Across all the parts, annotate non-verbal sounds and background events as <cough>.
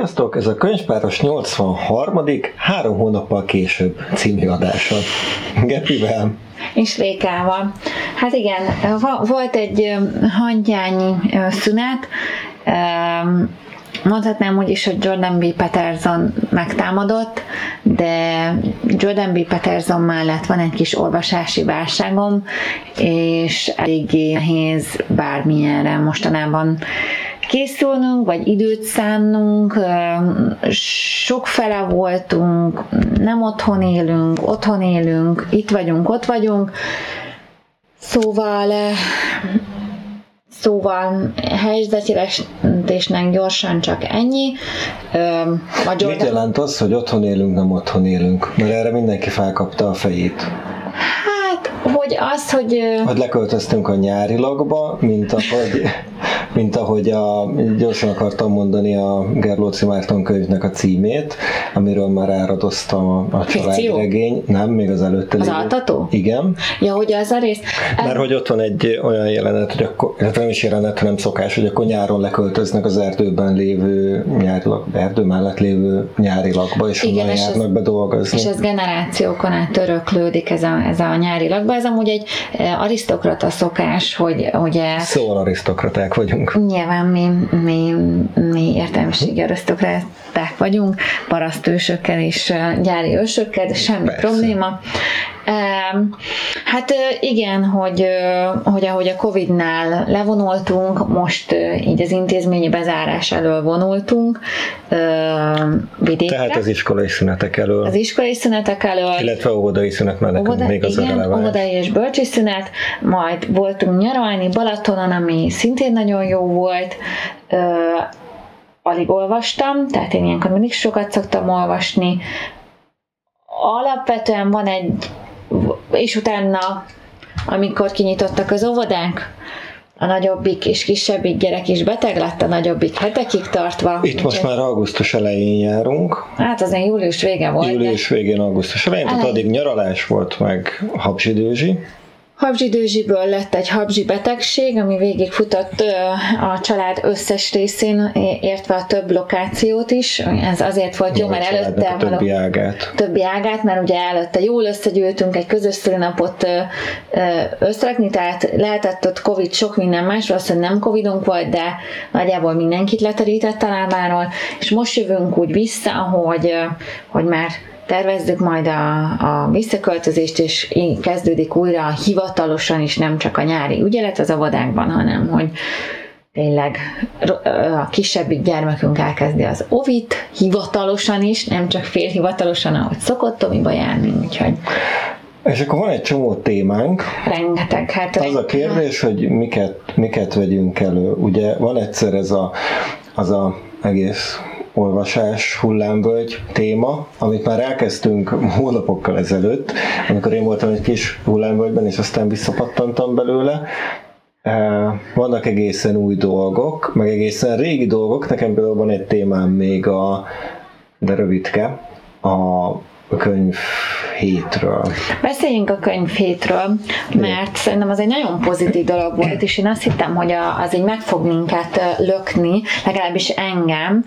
Sziasztok! Ez a Könyvpáros 83. három hónappal később című adása. Gepivel. És Rékával. Hát igen, volt egy hangyányi szünet, Mondhatnám úgy is, hogy Jordan B. Peterson megtámadott, de Jordan B. Peterson mellett van egy kis olvasási válságom, és eléggé nehéz bármilyenre mostanában készülnünk, vagy időt szánnunk, sok fele voltunk, nem otthon élünk, otthon élünk, itt vagyunk, ott vagyunk, szóval Szóval helyzetjelentésnek gyorsan csak ennyi. Magyar... Mit jelent az, hogy otthon élünk, nem otthon élünk? Mert erre mindenki felkapta a fejét. Hát, hogy az, hogy... Hogy leköltöztünk a nyári lagba, mint ahogy mint ahogy a, gyorsan akartam mondani a Gerlóci Márton könyvnek a címét, amiről már áradoztam a, a családregény. Nem, még az előtte. Az altató? Igen. Ja, hogy az a rész. Mert hogy ott van egy olyan jelenet, hogy akkor, nem is jelenet, hanem szokás, hogy akkor nyáron leköltöznek az erdőben lévő nyári erdő mellett lévő nyári lakba, és Igen, onnan és járnak ez, be dolgozni. És ez generációkon át öröklődik ez a, ez a nyári lakba. Ez amúgy egy eh, arisztokrata szokás, hogy ugye... Szóval arisztokraták vagyunk vagyunk. Nyilván mi, mi, mi értelmiségi arisztokraták vagyunk, parasztősökkel és gyári ősökkel, de semmi Persze. probléma. Hát igen, hogy, hogy ahogy a Covid-nál levonultunk, most így az intézményi bezárás elől vonultunk vidékre. Tehát az iskolai szünetek elől. Az iskolai szünetek elől. Illetve óvodai szünet mellett Óvoda, még az igen, óvodai és bölcsi szünet, majd voltunk nyaralni Balatonon, ami szintén nagyon jó volt, alig olvastam, tehát én ilyenkor mindig sokat szoktam olvasni. Alapvetően van egy és utána, amikor kinyitottak az óvodák, a nagyobbik és kisebbik gyerek is beteg lett, a nagyobbik hetekig tartva. Itt most már augusztus elején járunk. Hát az július vége volt. Július végén, augusztus elején, tehát addig nyaralás volt meg habzsidőzsi. Habzsidőzsiből lett egy habzsi betegség, ami végigfutott a család összes részén, értve a több lokációt is. Ez azért volt jó, mert előtte... A többi ágát. Többi ágát, mert ugye előtte jól összegyűltünk egy közös szülinapot összerakni, tehát lehetett ott Covid sok minden más, valószínűleg nem Covidunk volt, de nagyjából mindenkit leterített a lábáról, és most jövünk úgy vissza, hogy, hogy már tervezzük majd a, a visszaköltözést, és kezdődik újra hivatalosan is nem csak a nyári ügyelet az avadákban, hanem hogy tényleg a kisebbik gyermekünk elkezdi az ovit hivatalosan is, nem csak félhivatalosan, ahogy szokott Tomiba járni, úgyhogy és akkor van egy csomó témánk. Rengeteg. Hát az a kérdés, hogy miket, miket vegyünk elő. Ugye van egyszer ez a, az a egész olvasás hullámvölgy téma, amit már elkezdtünk hónapokkal ezelőtt, amikor én voltam egy kis hullámvölgyben, és aztán visszapattantam belőle. Vannak egészen új dolgok, meg egészen régi dolgok. Nekem például van egy témám még a, de rövidke, a könyv hétről. Beszéljünk a könyv hétről, mert szerintem az egy nagyon pozitív dolog volt, és én azt hittem, hogy az így meg fog minket lökni, legalábbis engem.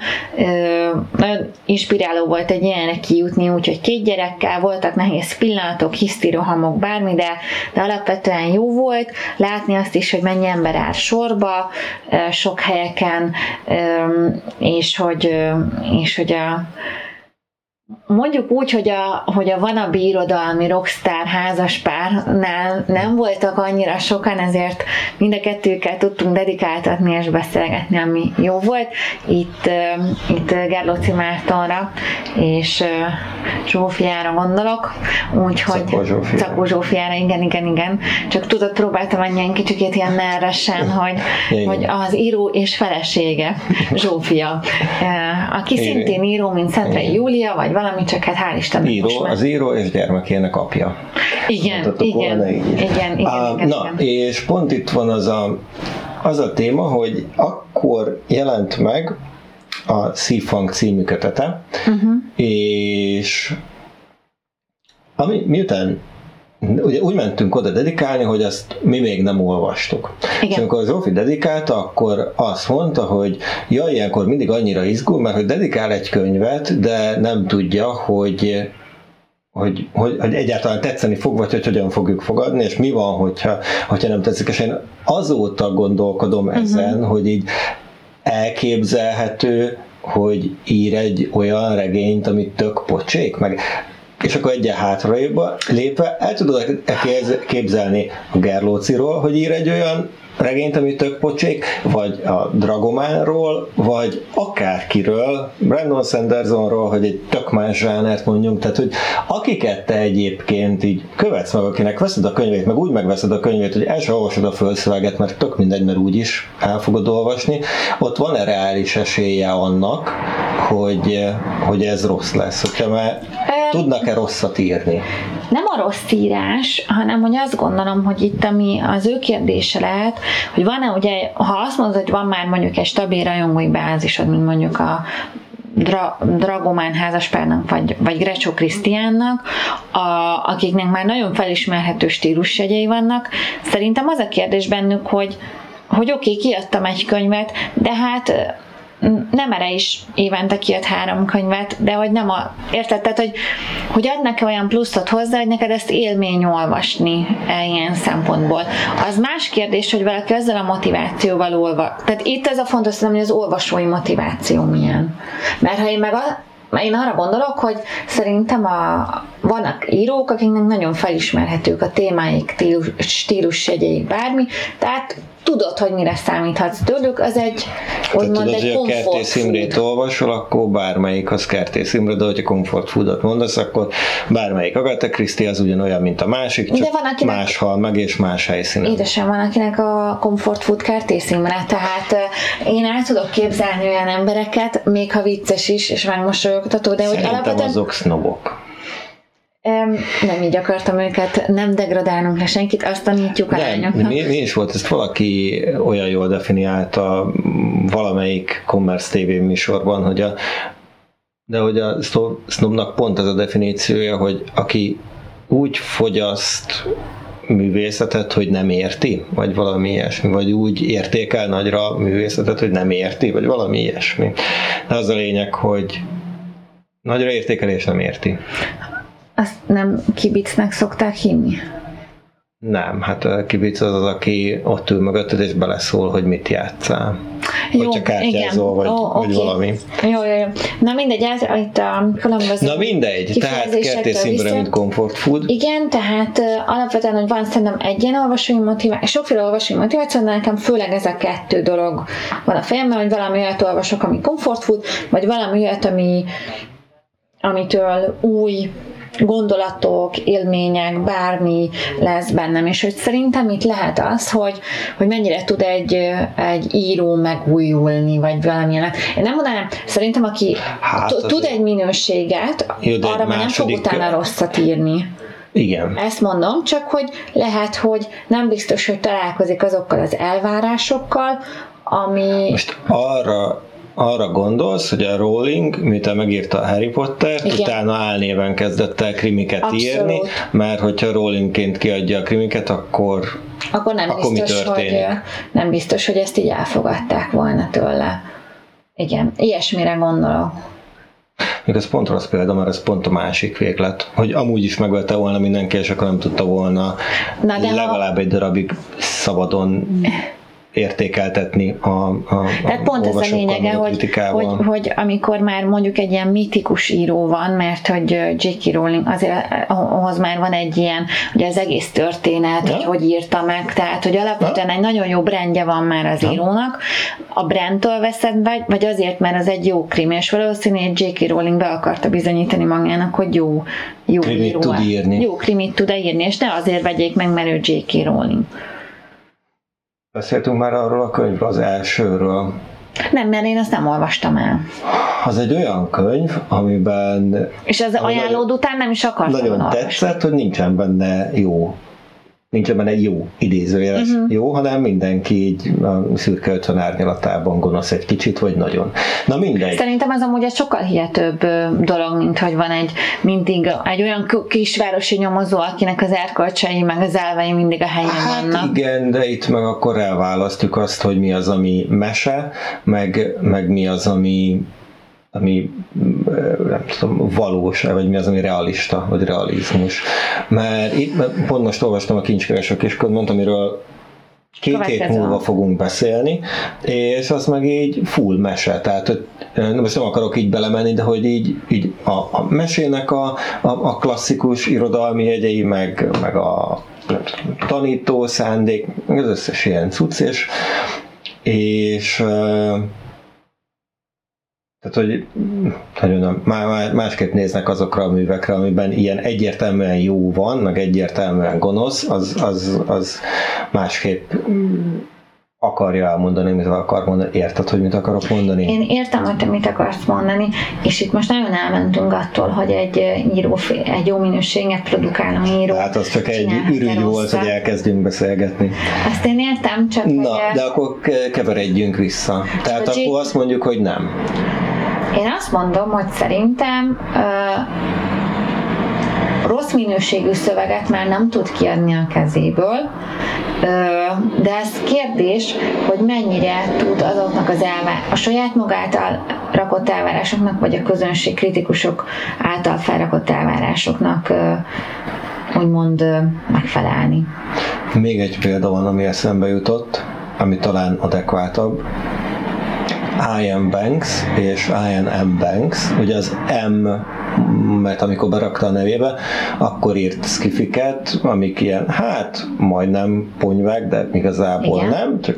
Nagyon inspiráló volt egy ilyenre kijutni, úgyhogy két gyerekkel voltak nehéz pillanatok, hisztirohamok, bármi, de, de alapvetően jó volt. Látni azt is, hogy mennyi ember áll sorba, sok helyeken, és hogy, és hogy a mondjuk úgy, hogy a, hogy a vanabi irodalmi rockstar házaspárnál nem voltak annyira sokan, ezért mind a kettőkkel tudtunk dedikáltatni és beszélgetni, ami jó volt. Itt, itt Gerlóci Mártonra és Zsófiára gondolok, úgyhogy Szakó Zsófiára, igen, igen, igen. Csak tudod, próbáltam annyi kicsit ilyen nervesen, <laughs> hogy, hogy az író és felesége Zsófia, <laughs> aki szintén író, mint Szentrei Júlia, vagy valami, csak hát hál' Istennek író, most már. Az író és gyermekének apja. Igen, igen, volna, igen, igen, igen, uh, igen, Na, igen. és pont itt van az a, az a téma, hogy akkor jelent meg a Szifang című kötete, uh-huh. és ami, miután ugye úgy mentünk oda dedikálni, hogy azt mi még nem olvastuk. Igen. És amikor Zsófi dedikálta, akkor azt mondta, hogy ja, ilyenkor mindig annyira izgul, mert hogy dedikál egy könyvet, de nem tudja, hogy hogy, hogy, hogy egyáltalán tetszeni fog, vagy hogy hogyan fogjuk fogadni, és mi van, hogyha, hogyha nem tetszik. És én azóta gondolkodom uh-huh. ezen, hogy így elképzelhető, hogy ír egy olyan regényt, amit tök pocsék, meg és akkor egyen hátra lépve el tudod képzelni a Gerlóciról, hogy ír egy olyan regényt, ami tök pocsék, vagy a Dragománról, vagy akárkiről, Brandon Sandersonról, hogy egy tök más zsánert mondjunk, tehát hogy akiket te egyébként így követsz meg, akinek veszed a könyvét, meg úgy megveszed a könyvét, hogy el sem olvasod a fölszöveget, mert tök mindegy, mert úgy is el fogod olvasni, ott van-e reális esélye annak, hogy, hogy ez rossz lesz, hogyha már tudnak-e rosszat írni? Nem a rossz írás, hanem hogy azt gondolom, hogy itt ami az ő kérdése lehet, hogy van-e ugye, ha azt mondod, hogy van már mondjuk egy stabil rajongói bázisod, mint mondjuk a Dra- Dragomán házaspárnak, vagy, vagy Grecsó Krisztiánnak, a, akiknek már nagyon felismerhető stílusjegyei vannak, szerintem az a kérdés bennük, hogy hogy oké, okay, kiadtam egy könyvet, de hát nem erre is évente kijött három könyvet, de hogy nem a, érted, tehát, hogy, hogy adnak -e olyan pluszot hozzá, hogy neked ezt élmény olvasni e, ilyen szempontból. Az más kérdés, hogy valaki ezzel a motivációval olvas. Tehát itt ez a fontos, hogy az olvasói motiváció milyen. Mert ha én meg a, én arra gondolok, hogy szerintem a, vannak írók, akiknek nagyon felismerhetők a témáik, stílus, stílusjegyeik, bármi, tehát tudod, hogy mire számíthatsz tőlük, az egy, úgymond tudod, egy hogy a Kertész Imrét olvasol, akkor bármelyik az Kertész Imre, de hogyha comfort foodot mondasz, akkor bármelyik Agatha Christie az ugyanolyan, mint a másik, csak de van, akinek, más hal meg, és más helyszínen. Édesem van, akinek a comfort food Kertész Imre, tehát én el tudok képzelni olyan embereket, még ha vicces is, és megmosolyogtató, de Szerintem hogy alapvetően... azok sznobok. Nem így akartam őket, nem degradálnunk le senkit, azt tanítjuk a lányoknak. Mi, mi is volt, ezt valaki olyan jól definiálta valamelyik Commerce TV műsorban, hogy a, de hogy a snobnak pont ez a definíciója, hogy aki úgy fogyaszt művészetet, hogy nem érti, vagy valami ilyesmi, vagy úgy értékel nagyra művészetet, hogy nem érti, vagy valami ilyesmi. De az a lényeg, hogy nagyra értékelés nem érti azt nem kibicnek szokták hinni? Nem, hát a kibic az az, aki ott ül mögötted és beleszól, hogy mit játszál. Jó, Hogyha kártyázol, vagy, oh, vagy okay. valami. Jó, jó, jó. Na mindegy, ez itt a különböző Na mindegy, tehát kertész imre, mint comfort food. Igen, tehát uh, alapvetően, hogy van szerintem egy ilyen olvasói motiváció, sokféle olvasói motiváció, de nekem főleg ez a kettő dolog van a fejemben, hogy valami olyat olvasok, ami comfort food, vagy valami olyat, ami, amitől új gondolatok, élmények, bármi lesz bennem, és hogy szerintem itt lehet az, hogy, hogy mennyire tud egy, egy író megújulni, vagy valamilyen. Én nem mondanám, szerintem aki hát tud egy minőséget, jó, arra már nem fog utána rosszat írni. Igen. Ezt mondom, csak hogy lehet, hogy nem biztos, hogy találkozik azokkal az elvárásokkal, ami... Most arra arra gondolsz, hogy a Rowling, miután megírta a Harry Potter, utána álnéven kezdett el krimiket Abszolút. írni, mert hogyha Rowlingként kiadja a krimiket, akkor, akkor, nem, akkor biztos, mi történik? Hogy, nem biztos, hogy ezt így elfogadták volna tőle. Igen, ilyesmire gondolok. Még ez pont rossz példa, mert ez pont a másik véglet, hogy amúgy is megölte volna mindenki, és akkor nem tudta volna Na, de legalább ha... egy darabig szabadon értékeltetni a, a Tehát pont ez a lényege, hogy, hogy, hogy amikor már mondjuk egy ilyen mitikus író van, mert hogy J.K. Rowling azért ahhoz már van egy ilyen, hogy az egész történet, ja. hogy hogy írta meg, tehát hogy alapvetően ja. egy nagyon jó brandje van már az ja. írónak, a brandtől veszed be, vagy azért, mert az egy jó krim, és valószínűleg J.K. Rowling be akarta bizonyítani magának, hogy jó, jó krimit író. tud írni. Jó krimit tud írni, és ne azért vegyék meg, mert ő J.K. Rowling. Beszéltünk már arról a könyvről, az elsőről. Nem, mert én azt nem olvastam el. Az egy olyan könyv, amiben... És az ajánlód után nem is akartam Nagyon olvasni. tetszett, hogy nincsen benne jó nincs benne jó idézőjeles uh-huh. jó, hanem mindenki így a szürke ötven árnyalatában gonosz egy kicsit, vagy nagyon. Na mindegy. Szerintem az amúgy egy sokkal hihetőbb dolog, mint hogy van egy mindig egy olyan kisvárosi nyomozó, akinek az erkölcsei meg az elvei mindig a helyén hát vannak. igen, de itt meg akkor elválasztjuk azt, hogy mi az, ami mese, meg, meg mi az, ami ami nem tudom, valós, vagy mi az, ami realista, vagy realizmus. Mert itt mert pont most olvastam a kincskereső kiskodmont, amiről két hét múlva fogunk beszélni, és az meg így full mese, tehát most nem akarok így belemenni, de hogy így, így a, a mesének a, a, a klasszikus irodalmi jegyei, meg, meg a tanító szándék, az összes ilyen cucc, és, és tehát, hogy nagyon másképp néznek azokra a művekre, amiben ilyen egyértelműen jó van, meg egyértelműen gonosz, az, az, az másképp akarja elmondani, mit akar mondani. Érted, hogy mit akarok mondani? Én értem, hogy te mit akarsz mondani, és itt most nagyon elmentünk attól, hogy egy író, egy jó minőséget produkáló író. Hát az csak egy ürügy volt, hogy elkezdjünk beszélgetni. Azt én értem, csak Na, hogy de akkor keveredjünk vissza. Tehát akkor azt mondjuk, hogy nem. Én azt mondom, hogy szerintem uh, rossz minőségű szöveget már nem tud kiadni a kezéből, de ez kérdés, hogy mennyire tud azoknak az elve, a saját maga által rakott elvárásoknak, vagy a közönség kritikusok által felrakott elvárásoknak úgymond megfelelni. Még egy példa van, ami eszembe jutott, ami talán adekvátabb. Ian Banks és Ian M. Banks, ugye az M mert amikor berakta a nevébe, akkor írt skifiket, amik ilyen, hát majdnem ponyvák, de igazából Igen. nem, csak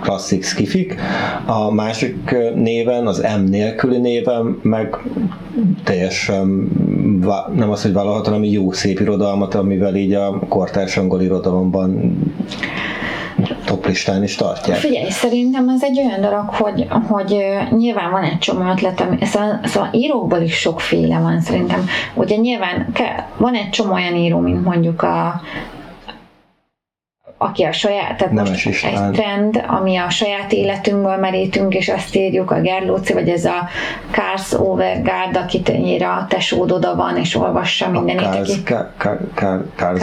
klasszik skifik. A másik néven, az M nélküli néven meg teljesen nem az, hogy vállalható, hanem jó szép irodalmat, amivel így a kortárs angol irodalomban toplistán is tartják. Figyelj, szerintem ez egy olyan dolog, hogy, hogy nyilván van egy csomó ötletem, szóval, szóval írókból is sokféle van szerintem. Ugye nyilván van egy csomó olyan író, mint mondjuk a aki a saját, tehát Nemes most egy trend, ami a saját életünkből merítünk, és azt írjuk a Gerlóci, vagy ez a Cars Overgard, akit ennyire tesód van, és olvassa mindenit. A Cars, Cars,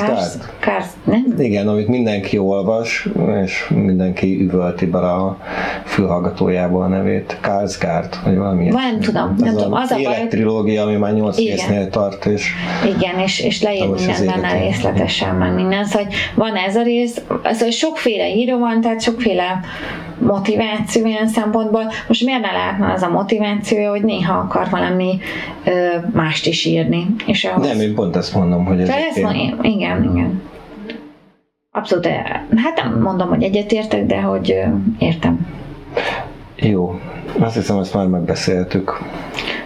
Cars, nem? Igen, amit mindenki olvas, és mindenki üvölti bele a fülhallgatójába a nevét. Karsgard, vagy valami. Nem tudom, nem tudom. Az a élettrilógia, ami már 8 résznél tart, és igen, és, és leír minden benne részletesen, meg minden. Szóval van ez a rész, szóval sokféle író van, tehát sokféle motiváció ilyen szempontból. Most miért ne lehetne az a motivációja, hogy néha akar valami ö, mást is írni? És ahhoz... Nem, én pont ezt mondom, hogy ez ezt mondom, igen, igen. Abszolút, hát nem mondom, hogy egyetértek, de hogy ö, értem. Jó, azt hiszem, ezt már megbeszéltük.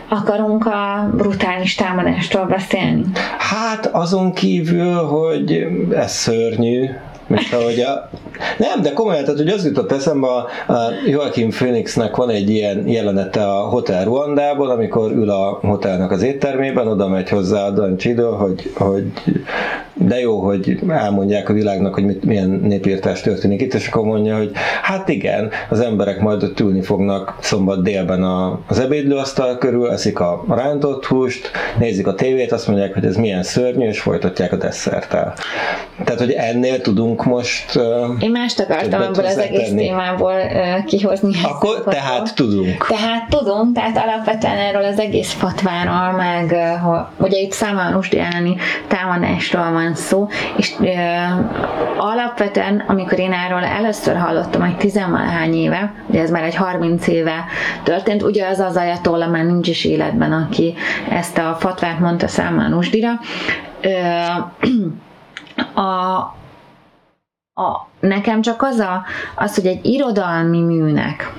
Akarunk a brutális támadástól beszélni? Hát azon kívül, hogy ez szörnyű, mint ahogy a... Nem, de komolyan, tehát hogy az jutott eszembe, a, a Joachim Phoenixnek van egy ilyen jelenete a Hotel Ruandából, amikor ül a hotelnek az éttermében, oda megy hozzá a Don Chido, hogy, hogy de jó, hogy elmondják a világnak, hogy mit, milyen népírtás történik itt, és akkor mondja, hogy hát igen, az emberek majd ott ülni fognak szombat délben a, az ebédlőasztal körül, eszik a rántott húst, nézik a tévét, azt mondják, hogy ez milyen szörnyű, és folytatják a desszerttel. Tehát, hogy ennél tudunk most... Uh, Én mást akartam ebből az egész tenni. témából uh, kihozni. Akkor tehát tudunk. Tehát tudunk, tehát alapvetően erről az egész fatváról, meg uh, ugye itt számos elleni támadásról van van szó, és ö, alapvetően, amikor én erről először hallottam, hogy tizenvalahány éve, ugye ez már egy 30 éve történt, ugye az az ajatolla már nincs is életben, aki ezt a fatvát mondta Számán Usdira, ö, <clears throat> a, a, nekem csak az, a, az, hogy egy irodalmi műnek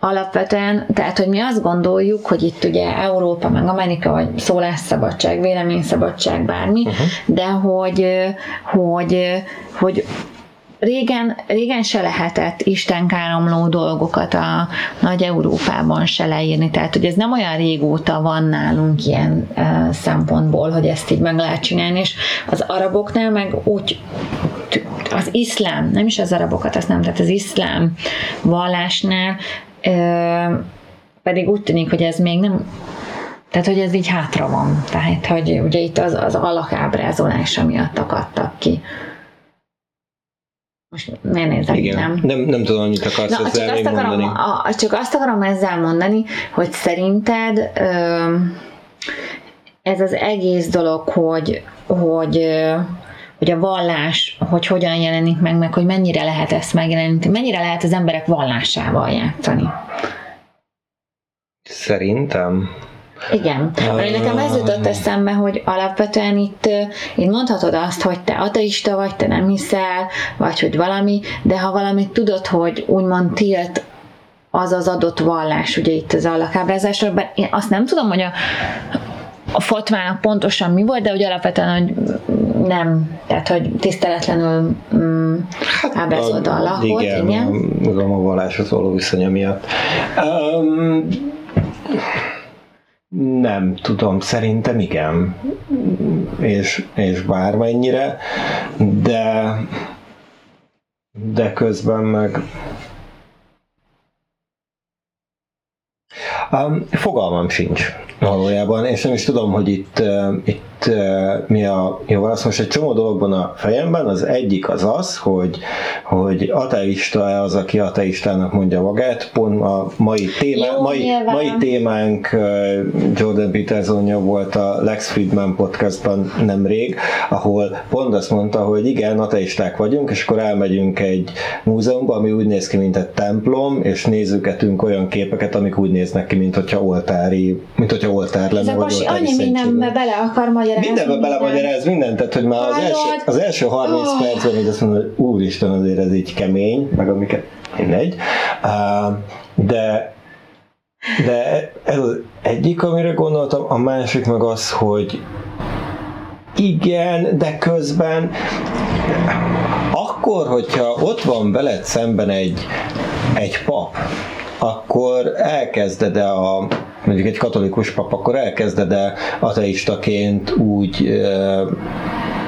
alapvetően, tehát, hogy mi azt gondoljuk, hogy itt ugye Európa, meg Amerika, vagy szólásszabadság, véleményszabadság, bármi, uh-huh. de hogy, hogy, hogy régen, régen se lehetett istenkáromló dolgokat a nagy Európában se leírni, tehát hogy ez nem olyan régóta van nálunk ilyen uh, szempontból, hogy ezt így meg lehet csinálni, és az araboknál meg úgy az iszlám, nem is az arabokat, azt nem, tehát az iszlám vallásnál ö, pedig úgy tűnik, hogy ez még nem tehát, hogy ez így hátra van. Tehát, hogy ugye itt az, az alakábrázolása miatt akadtak ki. Most miért nézek, Igen. nem? nem? Nem tudom, mit akarsz Na, ezzel csak, még azt akarom, mondani. a, csak azt akarom ezzel mondani, hogy szerinted ö, ez az egész dolog, hogy, hogy hogy a vallás, hogy hogyan jelenik meg, meg hogy mennyire lehet ezt megjeleníteni, mennyire lehet az emberek vallásával játszani. Szerintem. Igen, mert nekem ez jutott eszembe, hogy alapvetően itt, itt mondhatod azt, hogy te ateista vagy, te nem hiszel, vagy hogy valami, de ha valamit tudod, hogy úgymond tilt az az adott vallás, ugye itt az alakábrázásra, bár én azt nem tudom, hogy a, a fotvának pontosan mi volt, de hogy alapvetően, hogy nem, tehát hogy tiszteletlenül mm, ábrázolta a Allahot, igen. igen. A, a valláshoz való viszonya miatt. Um, nem tudom, szerintem igen. És, és bármennyire, de de közben meg Um, fogalmam sincs valójában, és nem is tudom, hogy itt, uh, itt uh, mi a jó válasz. Most egy csomó dologban a fejemben, az egyik az az, hogy, hogy ateista-e az, aki ateistának mondja magát, pont a mai, témá, Jó, mai, nyilván. mai témánk Jordan Petersonja volt a Lex Friedman podcastban nemrég, ahol pont azt mondta, hogy igen, ateisták vagyunk, és akkor elmegyünk egy múzeumba, ami úgy néz ki, mint egy templom, és nézőgetünk olyan képeket, amik úgy néznek ki, mint hogyha oltári, mint hogyha oltár Ez lenne, a vagy pasi annyi mindenbe bele akar magyarázni. Mindenbe mindent. belemagyaráz mindent, tehát hogy már az első, az első 30 Oh. percben így azt mondom, hogy úristen, azért ez így kemény, meg amiket mindegy. Uh, de de ez az egyik, amire gondoltam, a másik meg az, hogy igen, de közben akkor, hogyha ott van veled szemben egy, egy pap, akkor elkezded a mondjuk egy katolikus pap, akkor elkezded -e ateistaként úgy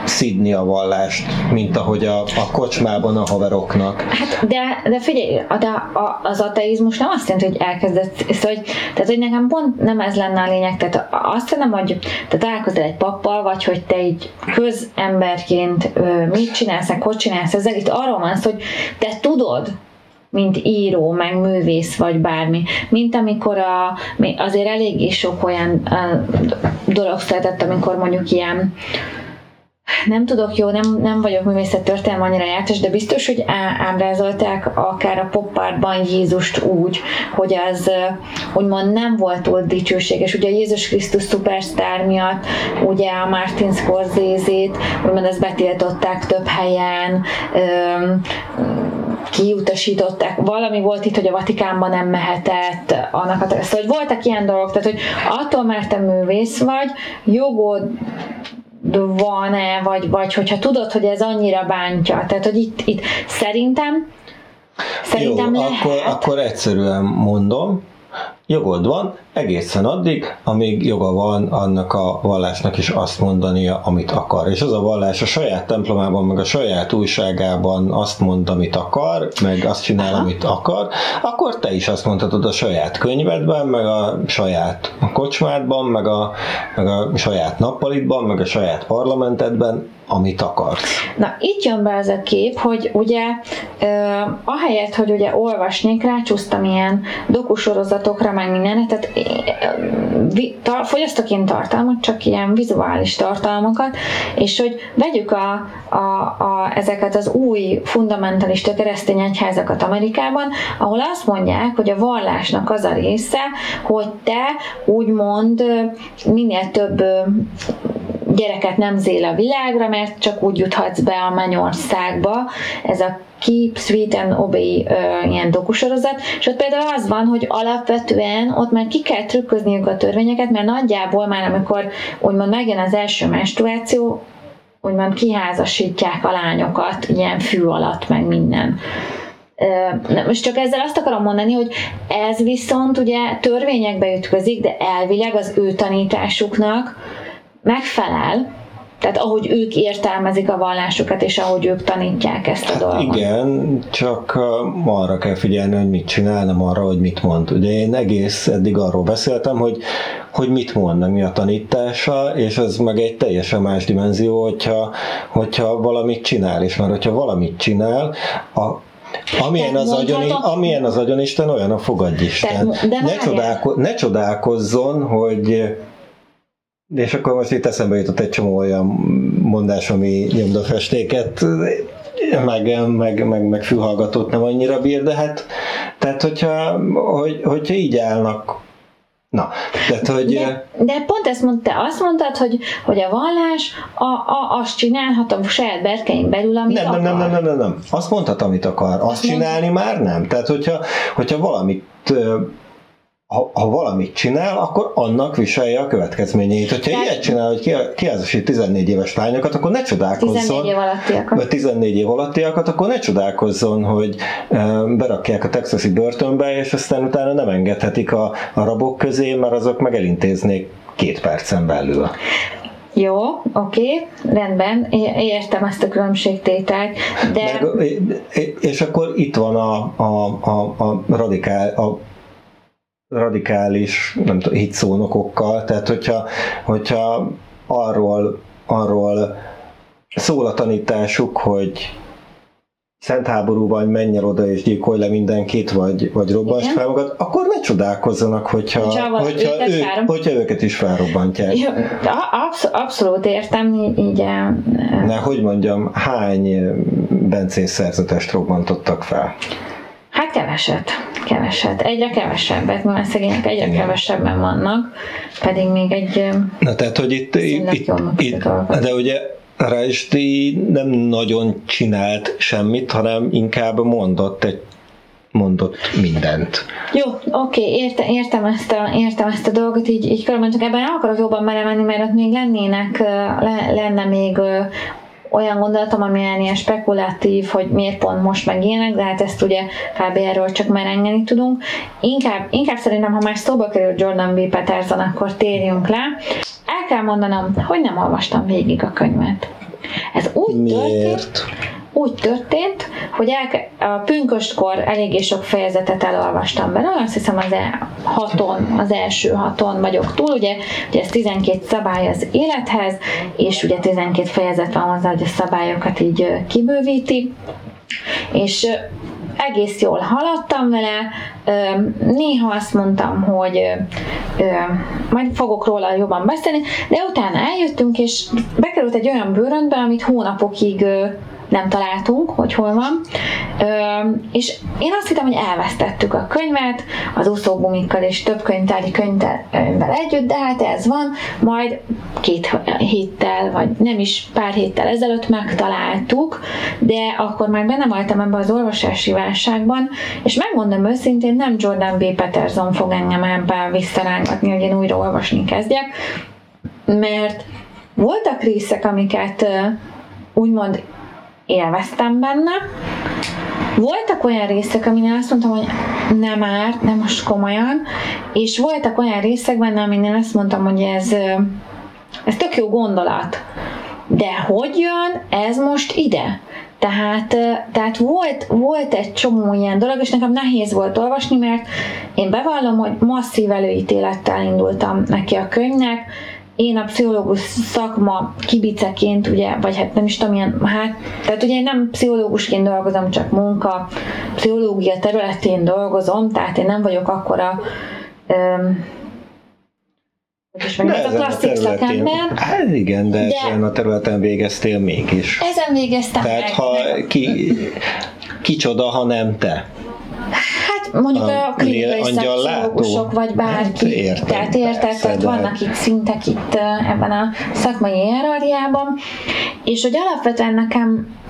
szidni a vallást, mint ahogy a, a kocsmában a haveroknak. Hát, de, de figyelj, de a, az ateizmus nem azt jelenti, hogy elkezdett, szóval, hogy, tehát, hogy nekem pont nem ez lenne a lényeg, tehát azt nem, hogy te találkozol egy pappal, vagy hogy te így közemberként mit csinálsz, hogy csinálsz ezzel, itt arról van szó, hogy te tudod, mint író, meg művész, vagy bármi. Mint amikor a, azért eléggé sok olyan a, dolog született, amikor mondjuk ilyen nem tudok jó, nem, nem vagyok művészettörténelem annyira jártas, de biztos, hogy á, ábrázolták akár a popártban Jézust úgy, hogy az úgymond nem volt túl dicsőséges. Ugye Jézus Krisztus szupersztár miatt, ugye a Martin Scorsese-t, úgymond ezt betiltották több helyen, kiutasították. Valami volt itt, hogy a Vatikánban nem mehetett, annak a szóval, hogy voltak ilyen dolgok, tehát hogy attól, mert te művész vagy, jogod van-e, vagy, vagy hogyha tudod, hogy ez annyira bántja. Tehát, hogy itt, itt szerintem szerintem Jó, lehet. akkor, akkor egyszerűen mondom, jogod van egészen addig, amíg joga van annak a vallásnak is azt mondania, amit akar. És az a vallás a saját templomában, meg a saját újságában azt mond, amit akar, meg azt csinál, amit akar, akkor te is azt mondhatod a saját könyvedben, meg a saját kocsmádban, meg a, meg a saját nappalitban, meg a saját parlamentedben, amit akarsz. Na, itt jön be ez a kép, hogy ugye ö, ahelyett, hogy ugye olvasnék, rácsúsztam ilyen dokusorozatokra, meg mindenre, tehát tar, fogyasztok tartalmat, csak ilyen vizuális tartalmakat, és hogy vegyük a, a, a, ezeket az új fundamentalista keresztény egyházakat Amerikában, ahol azt mondják, hogy a vallásnak az a része, hogy te úgymond minél több gyereket nem zél a világra, mert csak úgy juthatsz be a mennyországba. Ez a Keep, Sweet and Obey uh, ilyen dokusorozat, és ott például az van, hogy alapvetően ott már ki kell trükközniük a törvényeket, mert nagyjából már amikor úgymond megjön az első menstruáció, úgymond kiházasítják a lányokat ilyen fű alatt, meg minden. Most csak ezzel azt akarom mondani, hogy ez viszont ugye törvényekbe ütközik, de elvileg az ő tanításuknak megfelel, Tehát ahogy ők értelmezik a vallásukat, és ahogy ők tanítják ezt a hát dolgot. Igen, csak arra kell figyelni, hogy mit csinál, nem arra, hogy mit mond. Ugye én egész eddig arról beszéltem, hogy, hogy mit mond, mi a tanítása, és ez meg egy teljesen más dimenzió, hogyha, hogyha valamit csinál, és már hogyha valamit csinál, a, Amilyen az, agyon, amilyen az Isten, olyan a fogadjisten. De ne, csodálko, ne csodálkozzon, hogy és akkor most itt eszembe jutott egy csomó olyan mondás, ami nyomdafestéket meg, meg, meg, meg fülhallgatót nem annyira bír, de hát tehát hogyha, hogy, hogyha így állnak Na, tehát, hogy... De, de pont ezt mondta, azt mondtad, hogy, hogy a vallás a, a, azt csinálhatom saját berkeim belül, amit nem, akar. Nem, nem, nem, nem, nem, Azt mondhat, amit akar. Azt, azt csinálni mondta. már nem. Tehát, hogyha, hogyha valamit ha, ha valamit csinál, akkor annak viselje a következményeit. Hogyha Tehát, ilyet csinál, hogy kiázasít 14 éves lányokat, akkor ne csodálkozzon. 14 év alattiakat. Vagy 14 év alattiakat, akkor ne csodálkozzon, hogy berakják a texasi börtönbe, és aztán utána nem engedhetik a, a rabok közé, mert azok meg elintéznék két percen belül. Jó, oké, rendben, értem ezt a különbségtételt, de... Meg, és akkor itt van a, a, a, a radikál, a radikális nem tudom, hitszónokokkal, tehát hogyha, hogyha arról, arról szól a tanításuk, hogy szent háborúban menj el oda és gyilkolj le mindenkit, vagy, vagy robbansd fel magad, akkor ne csodálkozzanak, hogyha, hogyha, hogyha, őket, ő, hogyha őket is felrobbantják. Jó, absz- abszolút értem, így... Ne, hogy mondjam, hány bencés szerzetest robbantottak fel? Hát keveset, keveset. Egyre kevesebbet, mert szegények egyre Igen. kevesebben vannak, pedig még egy Na tehát, hogy itt, itt, itt, de ugye Rajsti nem nagyon csinált semmit, hanem inkább mondott egy mondott mindent. Jó, oké, érte, értem, ezt a, értem ezt a dolgot, így, így körülbelül csak ebben el akarok jobban belemenni, mert ott még lennének, le, lenne még olyan gondolatom, ami ilyen spekulatív, hogy miért pont most meg ilyenek, de hát ezt ugye kb. erről csak merengeni tudunk. Inkább, inkább szerintem, ha már szóba kerül Jordan B. Peterson, akkor térjünk le. El kell mondanom, hogy nem olvastam végig a könyvet. Ez úgy Miért? történt, úgy történt, hogy el, a pünköstkor eléggé sok fejezetet elolvastam bele, azt hiszem az e haton, az első haton vagyok túl, ugye, ugye ez 12 szabály az élethez, és ugye 12 fejezet van hozzá, hogy a szabályokat így kibővíti, és egész jól haladtam vele, néha azt mondtam, hogy majd fogok róla jobban beszélni, de utána eljöttünk, és bekerült egy olyan bőröntbe, amit hónapokig nem találtunk, hogy hol van. Ö, és én azt hittem, hogy elvesztettük a könyvet, az úszógumikkal és több könyvtári könyvvel együtt, de hát ez van, majd két héttel, vagy nem is pár héttel ezelőtt megtaláltuk, de akkor már benne voltam ebbe az olvasási válságban, és megmondom őszintén, nem Jordan B. Peterson fog engem ebben visszarángatni, hogy én újra olvasni kezdjek, mert voltak részek, amiket úgymond élveztem benne. Voltak olyan részek, aminél azt mondtam, hogy nem árt, nem most komolyan, és voltak olyan részek benne, aminél azt mondtam, hogy ez, ez tök jó gondolat. De hogy jön ez most ide? Tehát, tehát volt, volt egy csomó ilyen dolog, és nekem nehéz volt olvasni, mert én bevallom, hogy masszív előítélettel indultam neki a könyvnek, én a pszichológus szakma kibiceként, ugye, vagy hát nem is tudom, ilyen, hát, tehát ugye én nem pszichológusként dolgozom, csak munka, pszichológia területén dolgozom, tehát én nem vagyok akkora öm, és meg ez a klasszik szakember. Hát igen, de, de ezen a területen végeztél mégis. Ezen végeztem Tehát meg, ha ki, kicsoda, ha nem te mondjuk a, a klinikai szexológusok, vagy bárki. Hát értem, tehát érted, tehát vannak itt szintek itt ebben a szakmai hierarchiában, és hogy alapvetően nekem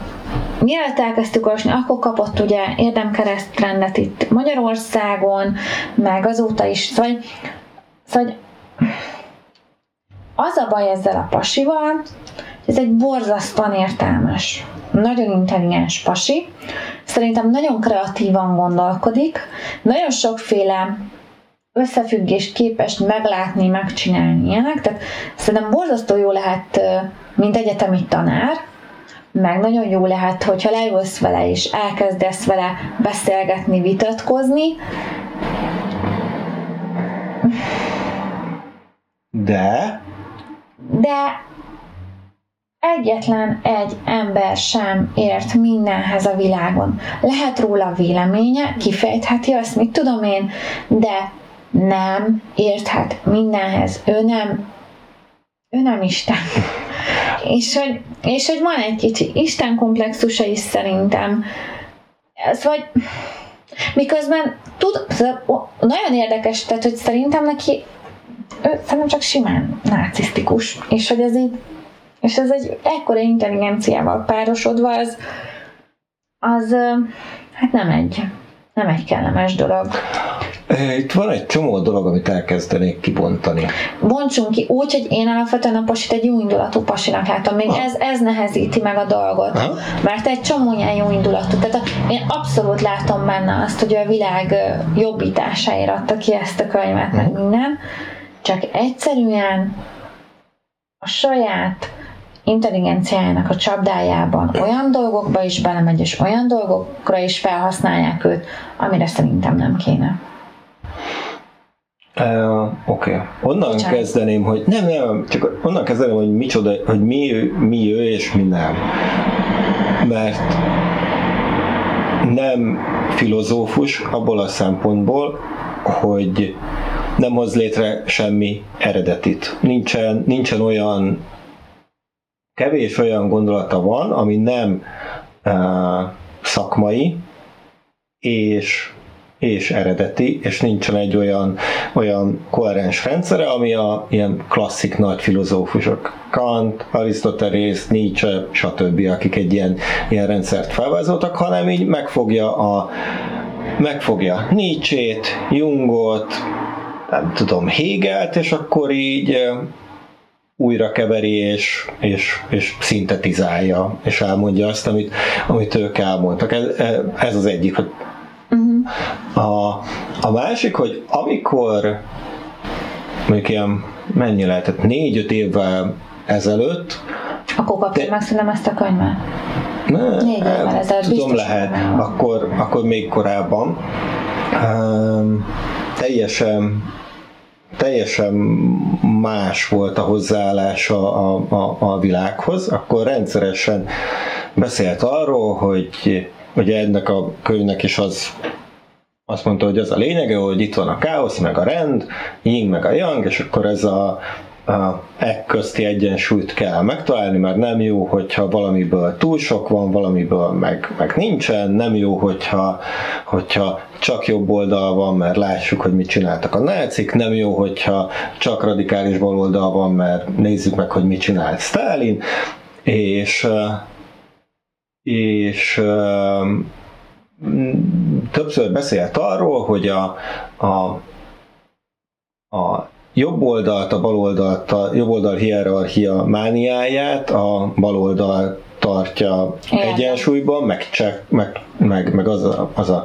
Mielőtt elkezdtük olvasni, akkor kapott ugye érdemkeresztrendet itt Magyarországon, meg azóta is, szóval, szóval az a baj ezzel a pasival, ez egy borzasztóan értelmes, nagyon intelligens pasi, szerintem nagyon kreatívan gondolkodik, nagyon sokféle összefüggést képes meglátni, megcsinálni ilyenek. Tehát szerintem borzasztó jó lehet, mint egyetemi tanár, meg nagyon jó lehet, hogyha leülsz vele és elkezdesz vele beszélgetni, vitatkozni. De? De egyetlen egy ember sem ért mindenhez a világon. Lehet róla véleménye, kifejtheti azt, mit tudom én, de nem érthet mindenhez. Ő nem, ő nem Isten. <laughs> és, hogy, és hogy van egy kicsi Isten komplexusa is szerintem. Ez vagy miközben tud, nagyon érdekes, tehát hogy szerintem neki ő szerintem csak simán narcisztikus, és hogy ez így és ez egy ekkora intelligenciával párosodva, az, az hát nem egy, nem egy kellemes dolog. Itt van egy csomó dolog, amit elkezdenék kibontani. Bontsunk ki úgy, hogy én alapvetően a pasit egy jó indulatú pasinak látom. Még ez, ez nehezíti meg a dolgot. Ha? Mert egy csomó ilyen jó indulatú. Tehát a, én abszolút látom benne azt, hogy a világ jobbításáért adta ki ezt a könyvet, meg minden. Csak egyszerűen a saját intelligenciájának a csapdájában olyan dolgokba is belemegy, és olyan dolgokra is felhasználják őt, amire szerintem nem kéne. Uh, Oké. Okay. Onnan Bocsánat. kezdeném, hogy nem, nem, csak onnan kezdeném, hogy micsoda, hogy mi, mi ő és mi nem. Mert nem filozófus abból a szempontból, hogy nem hoz létre semmi eredetit. Nincsen, nincsen olyan kevés olyan gondolata van, ami nem uh, szakmai, és és eredeti, és nincsen egy olyan, olyan koherens rendszere, ami a ilyen klasszik nagy filozófusok, Kant, Arisztotelész, Nietzsche, stb., akik egy ilyen, ilyen rendszert felvázoltak, hanem így megfogja a megfogja Nietzsét, Jungot, nem tudom, Hegelt, és akkor így újra keveri és, és, és szintetizálja, és elmondja azt, amit, amit ők elmondtak. Ez, ez az egyik. Hogy uh-huh. a, a másik, hogy amikor mondjuk ilyen mennyi lehetett, négy-öt évvel ezelőtt akkor kaptad meg szerintem ezt a könyvet? Ne, Négy évvel ezelőtt Tudom, lehet. Akkor, akkor még korábban. Um, teljesen teljesen más volt a hozzáállása a, a, a világhoz, akkor rendszeresen beszélt arról, hogy ugye ennek a könyvnek is az azt mondta, hogy az a lényege, hogy itt van a káosz, meg a rend, ying meg a yang, és akkor ez a e közti egyensúlyt kell megtalálni, mert nem jó, hogyha valamiből túl sok van, valamiből meg, meg nincsen, nem jó, hogyha, hogyha csak jobb oldal van, mert lássuk, hogy mit csináltak a nácik, nem jó, hogyha csak radikális baloldal van, mert nézzük meg, hogy mit csinált Stalin, és és többször beszélt arról, hogy a, a, a jobb oldalt, a bal oldalt, a jobb oldal hierarchia mániáját a bal oldal tartja Igen. egyensúlyban, meg, csak, meg, meg, meg az a, az a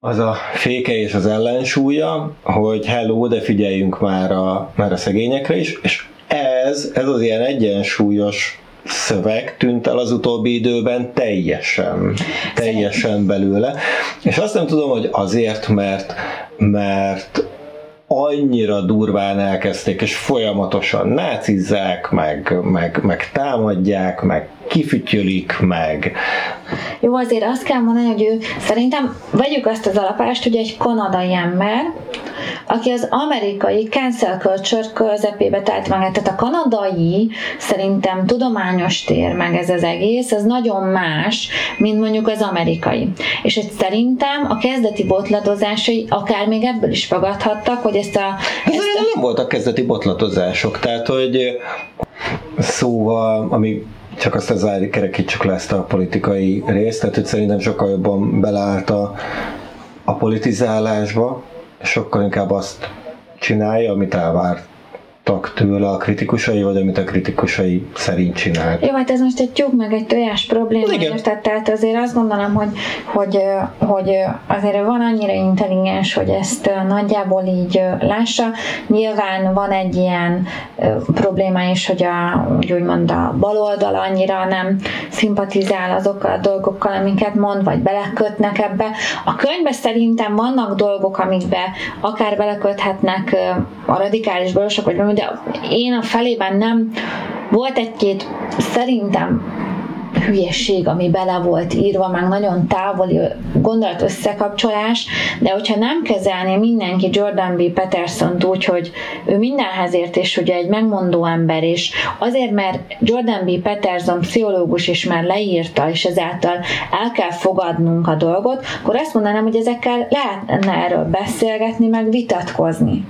az a féke és az ellensúlya, hogy hello, de figyeljünk már a, már a szegényekre is, és ez, ez az ilyen egyensúlyos szöveg tűnt el az utóbbi időben teljesen, teljesen belőle. És azt nem tudom, hogy azért, mert, mert annyira durván elkezdték, és folyamatosan nácizzák, meg, meg, meg támadják, meg kifütyölik meg. Jó, azért azt kell mondani, hogy ő szerintem vegyük azt az alapást, hogy egy kanadai ember, aki az amerikai cancel culture közepébe telt meg. Tehát a kanadai szerintem tudományos tér meg ez az egész, az nagyon más, mint mondjuk az amerikai. És hogy szerintem a kezdeti botladozásai akár még ebből is fogadhattak, hogy ezt a... Hát ezt a... Nem voltak kezdeti botlatozások, tehát hogy szóval, ami csak azt az kerekítsük le ezt a politikai részt, tehát hogy szerintem sokkal jobban beleállt a, a politizálásba, sokkal inkább azt csinálja, amit elvárt hallottak tőle a kritikusai, vagy amit a kritikusai szerint csinált. Jó, hát ez most egy tyúk meg egy tojás probléma, Igen. tehát, tehát azért azt gondolom, hogy, hogy, hogy azért van annyira intelligens, hogy ezt nagyjából így lássa. Nyilván van egy ilyen probléma is, hogy a, úgy úgymond a baloldal annyira nem szimpatizál azokkal a dolgokkal, amiket mond, vagy belekötnek ebbe. A könyvben szerintem vannak dolgok, amikbe akár beleköthetnek a radikális balosok, vagy valami, de én a felében nem volt egy-két szerintem hülyeség, ami bele volt írva, meg nagyon távoli gondolat összekapcsolás, de hogyha nem kezelné mindenki Jordan B. peterson úgy, hogy ő mindenhez ért, és ugye egy megmondó ember, és azért, mert Jordan B. Peterson pszichológus is már leírta, és ezáltal el kell fogadnunk a dolgot, akkor azt mondanám, hogy ezekkel lehetne erről beszélgetni, meg vitatkozni.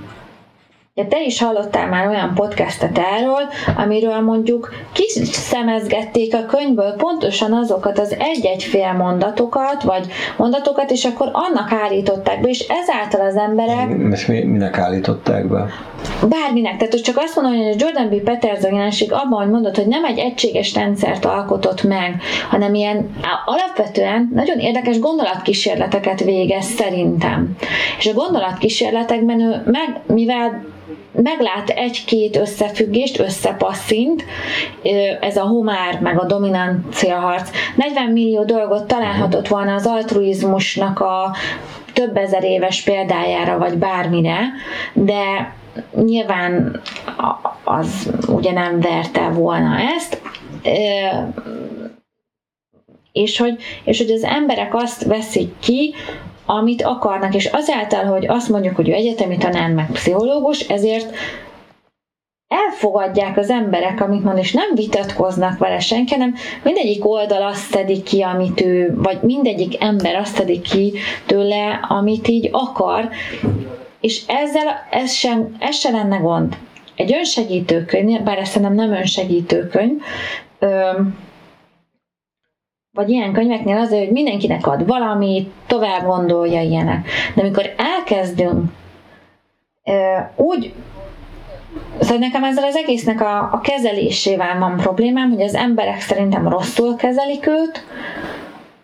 Ja, te is hallottál már olyan podcastet erről, amiről mondjuk kiszemezgették a könyvből pontosan azokat az egy-egy fél mondatokat, vagy mondatokat, és akkor annak állították be, és ezáltal az emberek... És mi, minek állították be? Bárminek. Tehát hogy csak azt mondom, hogy a Jordan B. Peterson jelenség abban, hogy mondod, hogy nem egy egységes rendszert alkotott meg, hanem ilyen alapvetően nagyon érdekes gondolatkísérleteket végez szerintem. És a gondolatkísérletekben ő meg, mivel meglát egy-két összefüggést, összepasszint, ez a homár, meg a dominancia harc. 40 millió dolgot találhatott volna az altruizmusnak a több ezer éves példájára, vagy bármire, de nyilván az ugye nem verte volna ezt, és hogy, és hogy az emberek azt veszik ki, amit akarnak, és azáltal, hogy azt mondjuk, hogy ő egyetemi tanár, meg pszichológus, ezért elfogadják az emberek, amit mond, és nem vitatkoznak vele senki, hanem mindegyik oldal azt szedik ki, amit ő, vagy mindegyik ember azt szedik ki tőle, amit így akar, és ezzel ez sem, ez sem lenne gond. Egy önsegítőkönyv, bár ezt nem nem önsegítőkönyv, vagy ilyen könyveknél az, hogy mindenkinek ad valamit, tovább gondolja ilyenek. De amikor elkezdünk úgy Szóval nekem ezzel az egésznek a, a kezelésével van problémám, hogy az emberek szerintem rosszul kezelik őt,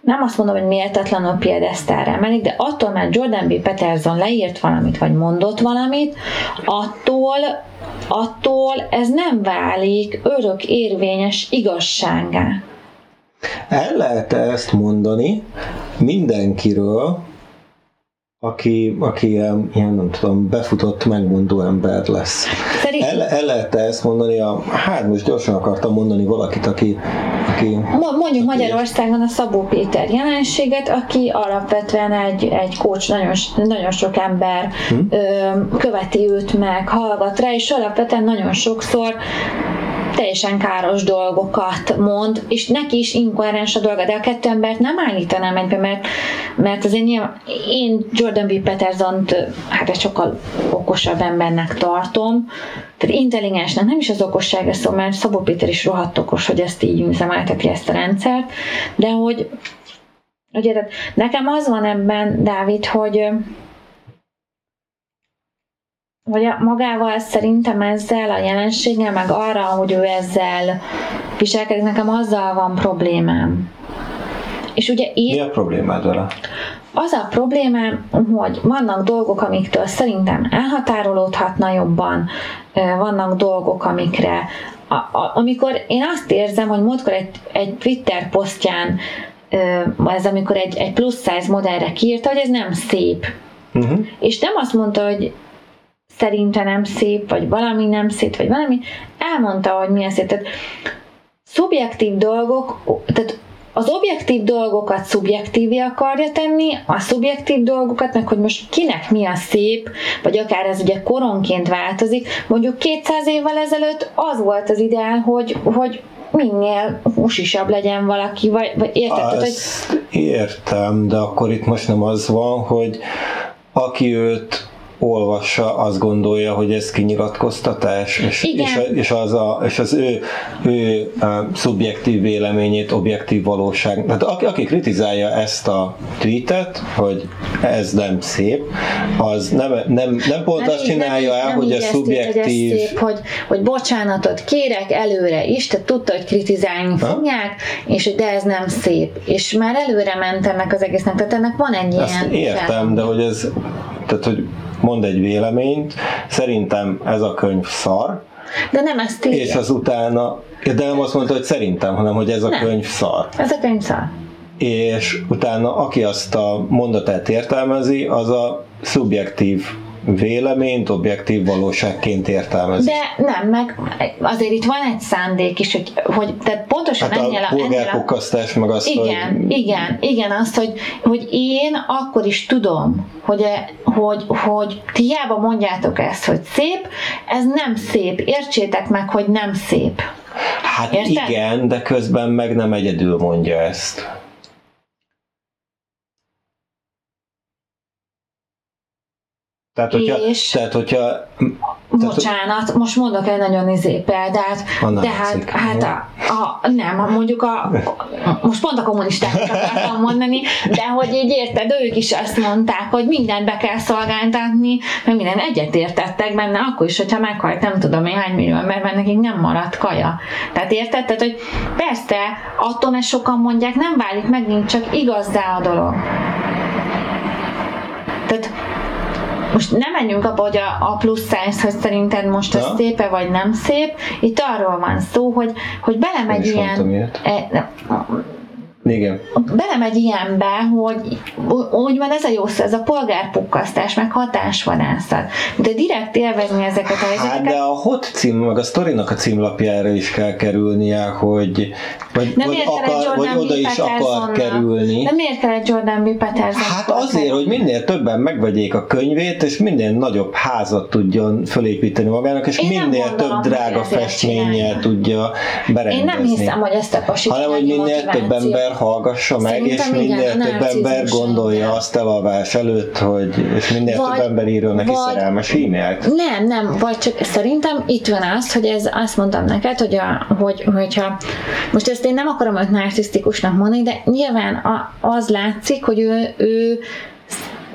nem azt mondom, hogy méltatlanul piedesztára emelik, de attól, mert Jordan B. Peterson leírt valamit, vagy mondott valamit, attól, attól ez nem válik örök érvényes igazságá. El lehet -e ezt mondani mindenkiről, aki, aki ilyen, ilyen, nem tudom, befutott, megmondó ember lesz. El, el lehet -e ezt mondani, a, hát most gyorsan akartam mondani valakit, aki... aki Mondjuk aki Magyarországon a Szabó Péter jelenséget, aki alapvetően egy, egy coach, nagyon, nagyon sok ember hm? ö, követi őt meg, hallgat rá, és alapvetően nagyon sokszor teljesen káros dolgokat mond, és neki is inkoherens a dolga, de a kettő embert nem állítanám egybe, mert, mert azért nyilván, én Jordan B. peterson hát egy sokkal okosabb embernek tartom, tehát intelligensnek, nem is az okossága szó, mert Szabó Péter is rohadt okos, hogy ezt így üzemelteti ezt a rendszert, de hogy ugye, tehát nekem az van ebben, Dávid, hogy hogy magával szerintem ezzel a jelenséggel, meg arra, hogy ő ezzel viselkedik, nekem azzal van problémám. És ugye így... Mi a problémád vele? Az a problémám, hogy vannak dolgok, amiktől szerintem elhatárolódhatna jobban, vannak dolgok, amikre a, a, amikor én azt érzem, hogy múltkor egy, egy Twitter posztján ez amikor egy, egy plusz size modellre kiírta, hogy ez nem szép. Uh-huh. És nem azt mondta, hogy szerinte nem szép, vagy valami nem szép, vagy valami, elmondta, hogy milyen szép. Tehát szubjektív dolgok, tehát az objektív dolgokat szubjektívé akarja tenni, a szubjektív dolgokat, meg hogy most kinek mi a szép, vagy akár ez ugye koronként változik. Mondjuk 200 évvel ezelőtt az volt az ideál, hogy, hogy minél húsisabb legyen valaki, vagy, vagy érted? Hogy... értem, de akkor itt most nem az van, hogy aki őt olvassa, azt gondolja, hogy ez kinyilatkoztatás, és, és, és, az, a, és az ő, ő a szubjektív véleményét, objektív valóság. Tehát aki, aki kritizálja ezt a tweetet, hogy ez nem szép, az nem, nem, nem pont nem azt csinálja nem, el, nem hogy a szubjektív... Hogy, szép, hogy, hogy bocsánatot kérek előre is, tehát tudta, hogy kritizálni ha? fogják, és hogy de ez nem szép. És már előre ment ennek az egésznek, tehát ennek van egy Ezt ilyen... értem, fel. de hogy ez, tehát hogy mond egy véleményt, szerintem ez a könyv szar, de nem ezt írja. És az utána, de nem azt mondta, hogy szerintem, hanem hogy ez a nem. könyv szar. Ez a könyv szar. És utána, aki azt a mondatát értelmezi, az a szubjektív véleményt objektív valóságként értelmezik. De nem, meg azért itt van egy szándék is, hogy, hogy tehát pontosan hát ennél a... polgárpukkasztás meg azt, Igen, hogy... igen, igen, azt, hogy, hogy én akkor is tudom, hogy, hogy, hogy ti hiába mondjátok ezt, hogy szép, ez nem szép, értsétek meg, hogy nem szép. Hát Érted? igen, de közben meg nem egyedül mondja ezt. Tehát, hogyha, és... tehát, hogyha Bocsánat, most mondok egy nagyon izé példát, de hát, hát a, a, nem, mondjuk a, most pont a kommunisták akartam mondani, de hogy így érted, ők is azt mondták, hogy mindent be kell szolgáltatni, mert minden egyetértettek benne, akkor is, hogyha meghalt nem tudom én hány millió ember, mert nekik nem maradt kaja. Tehát érted? Tehát, hogy persze, attól, mert sokan mondják, nem válik megint csak igazzá a dolog. Tehát most nem menjünk abba, hogy a, a plusz size, hogy szerinted most ez ja. szépe vagy nem szép. Itt arról van szó, hogy, hogy belemegy ilyen... E, igen. Belemegy ilyenbe, hogy van ez a jó ez a polgárpukkasztás, meg hatásvadászat. De direkt élvezni ezeket a helyzeteket. Hát de a hot cím, meg a sztorinak a címlapjára is kell kerülnie, hogy vagy, nem vagy, akar, vagy oda is akar kerülni. De miért kell egy Jordan B. Peterson? Hát azért, hogy minél többen megvegyék a könyvét, és minél nagyobb házat tudjon fölépíteni magának, és Én minél több drága festménnyel tudja berendezni. Én nem hiszem, hogy ezt a pasit Hanem, hogy minél több ember hallgassa meg, Szerintem és minél igen, több ember gondolja azt elalvás előtt, hogy és minél vagy, több ember írjon neki vagy, szerelmes e-mailt. Nem, nem, vagy csak szerintem itt van az, hogy ez azt mondtam neked, hogy a, hogy, hogyha most ezt én nem akarom őt narcisztikusnak mondani, de nyilván az látszik, hogy ő, ő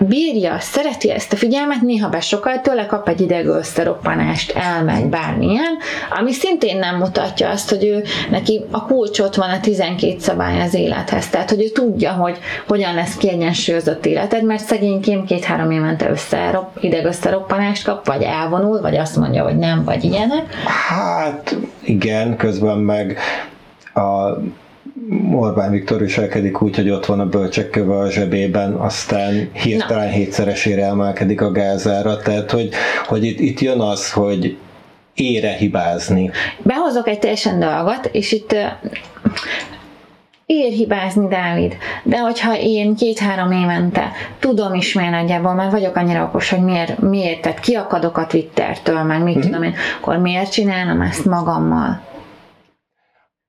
bírja, szereti ezt a figyelmet, néha besokal tőle, kap egy ideg összeroppanást, elmegy bármilyen, ami szintén nem mutatja azt, hogy ő neki a kulcs ott van a 12 szabály az élethez. Tehát, hogy ő tudja, hogy hogyan lesz kiegyensúlyozott életed, mert szegényként két-három évente össze, ideg összeroppanást kap, vagy elvonul, vagy azt mondja, hogy nem, vagy ilyenek. Hát igen, közben meg a Orbán Viktor viselkedik úgy, hogy ott van a bölcsekköve a zsebében, aztán hirtelen Na. hétszeresére emelkedik a gázára, tehát hogy, hogy itt, itt jön az, hogy ére hibázni. Behozok egy teljesen dolgot, és itt ér hibázni, Dávid, de hogyha én két-három évente tudom is miért nagyjából, mert vagyok annyira okos, hogy miért, miért tehát kiakadok a Twittertől, meg mit mm-hmm. tudom én, akkor miért csinálom ezt magammal?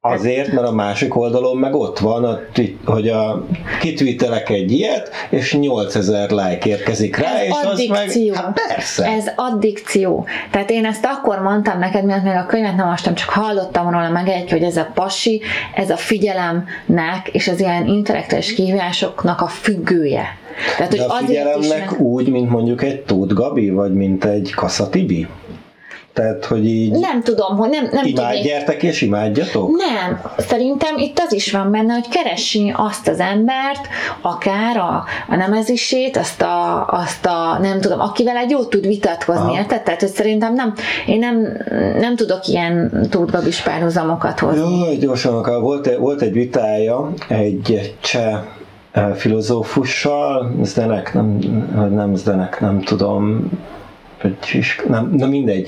Azért, mert a másik oldalon meg ott van, a, hogy a, kitvítelek egy ilyet, és 8000 like érkezik rá, ez és addikció. az meg, hát persze. Ez addikció. Tehát én ezt akkor mondtam neked, mert még a könyvet nem olvastam, csak hallottam róla meg egy, hogy ez a pasi, ez a figyelemnek és az ilyen intellektuális kihívásoknak a függője. Tehát, De hogy a figyelemnek is, úgy, mint mondjuk egy Tóth Gabi, vagy mint egy Kassa Tibi? Tehát, hogy így... Nem tudom, hogy nem, nem Imádjátok és imádjatok? Nem. Szerintem itt az is van benne, hogy keresni azt az embert, akár a, a nemezisét, azt a, azt a, nem tudom, akivel egy jót tud vitatkozni, érted? Tehát, hogy szerintem nem, én nem, nem tudok ilyen túlgabis párhuzamokat hozni. Jó, gyorsan, volt, volt egy vitája egy cseh eh, filozófussal, Zdenek, nem, nem Zdenek, nem tudom, nem, nem mindegy,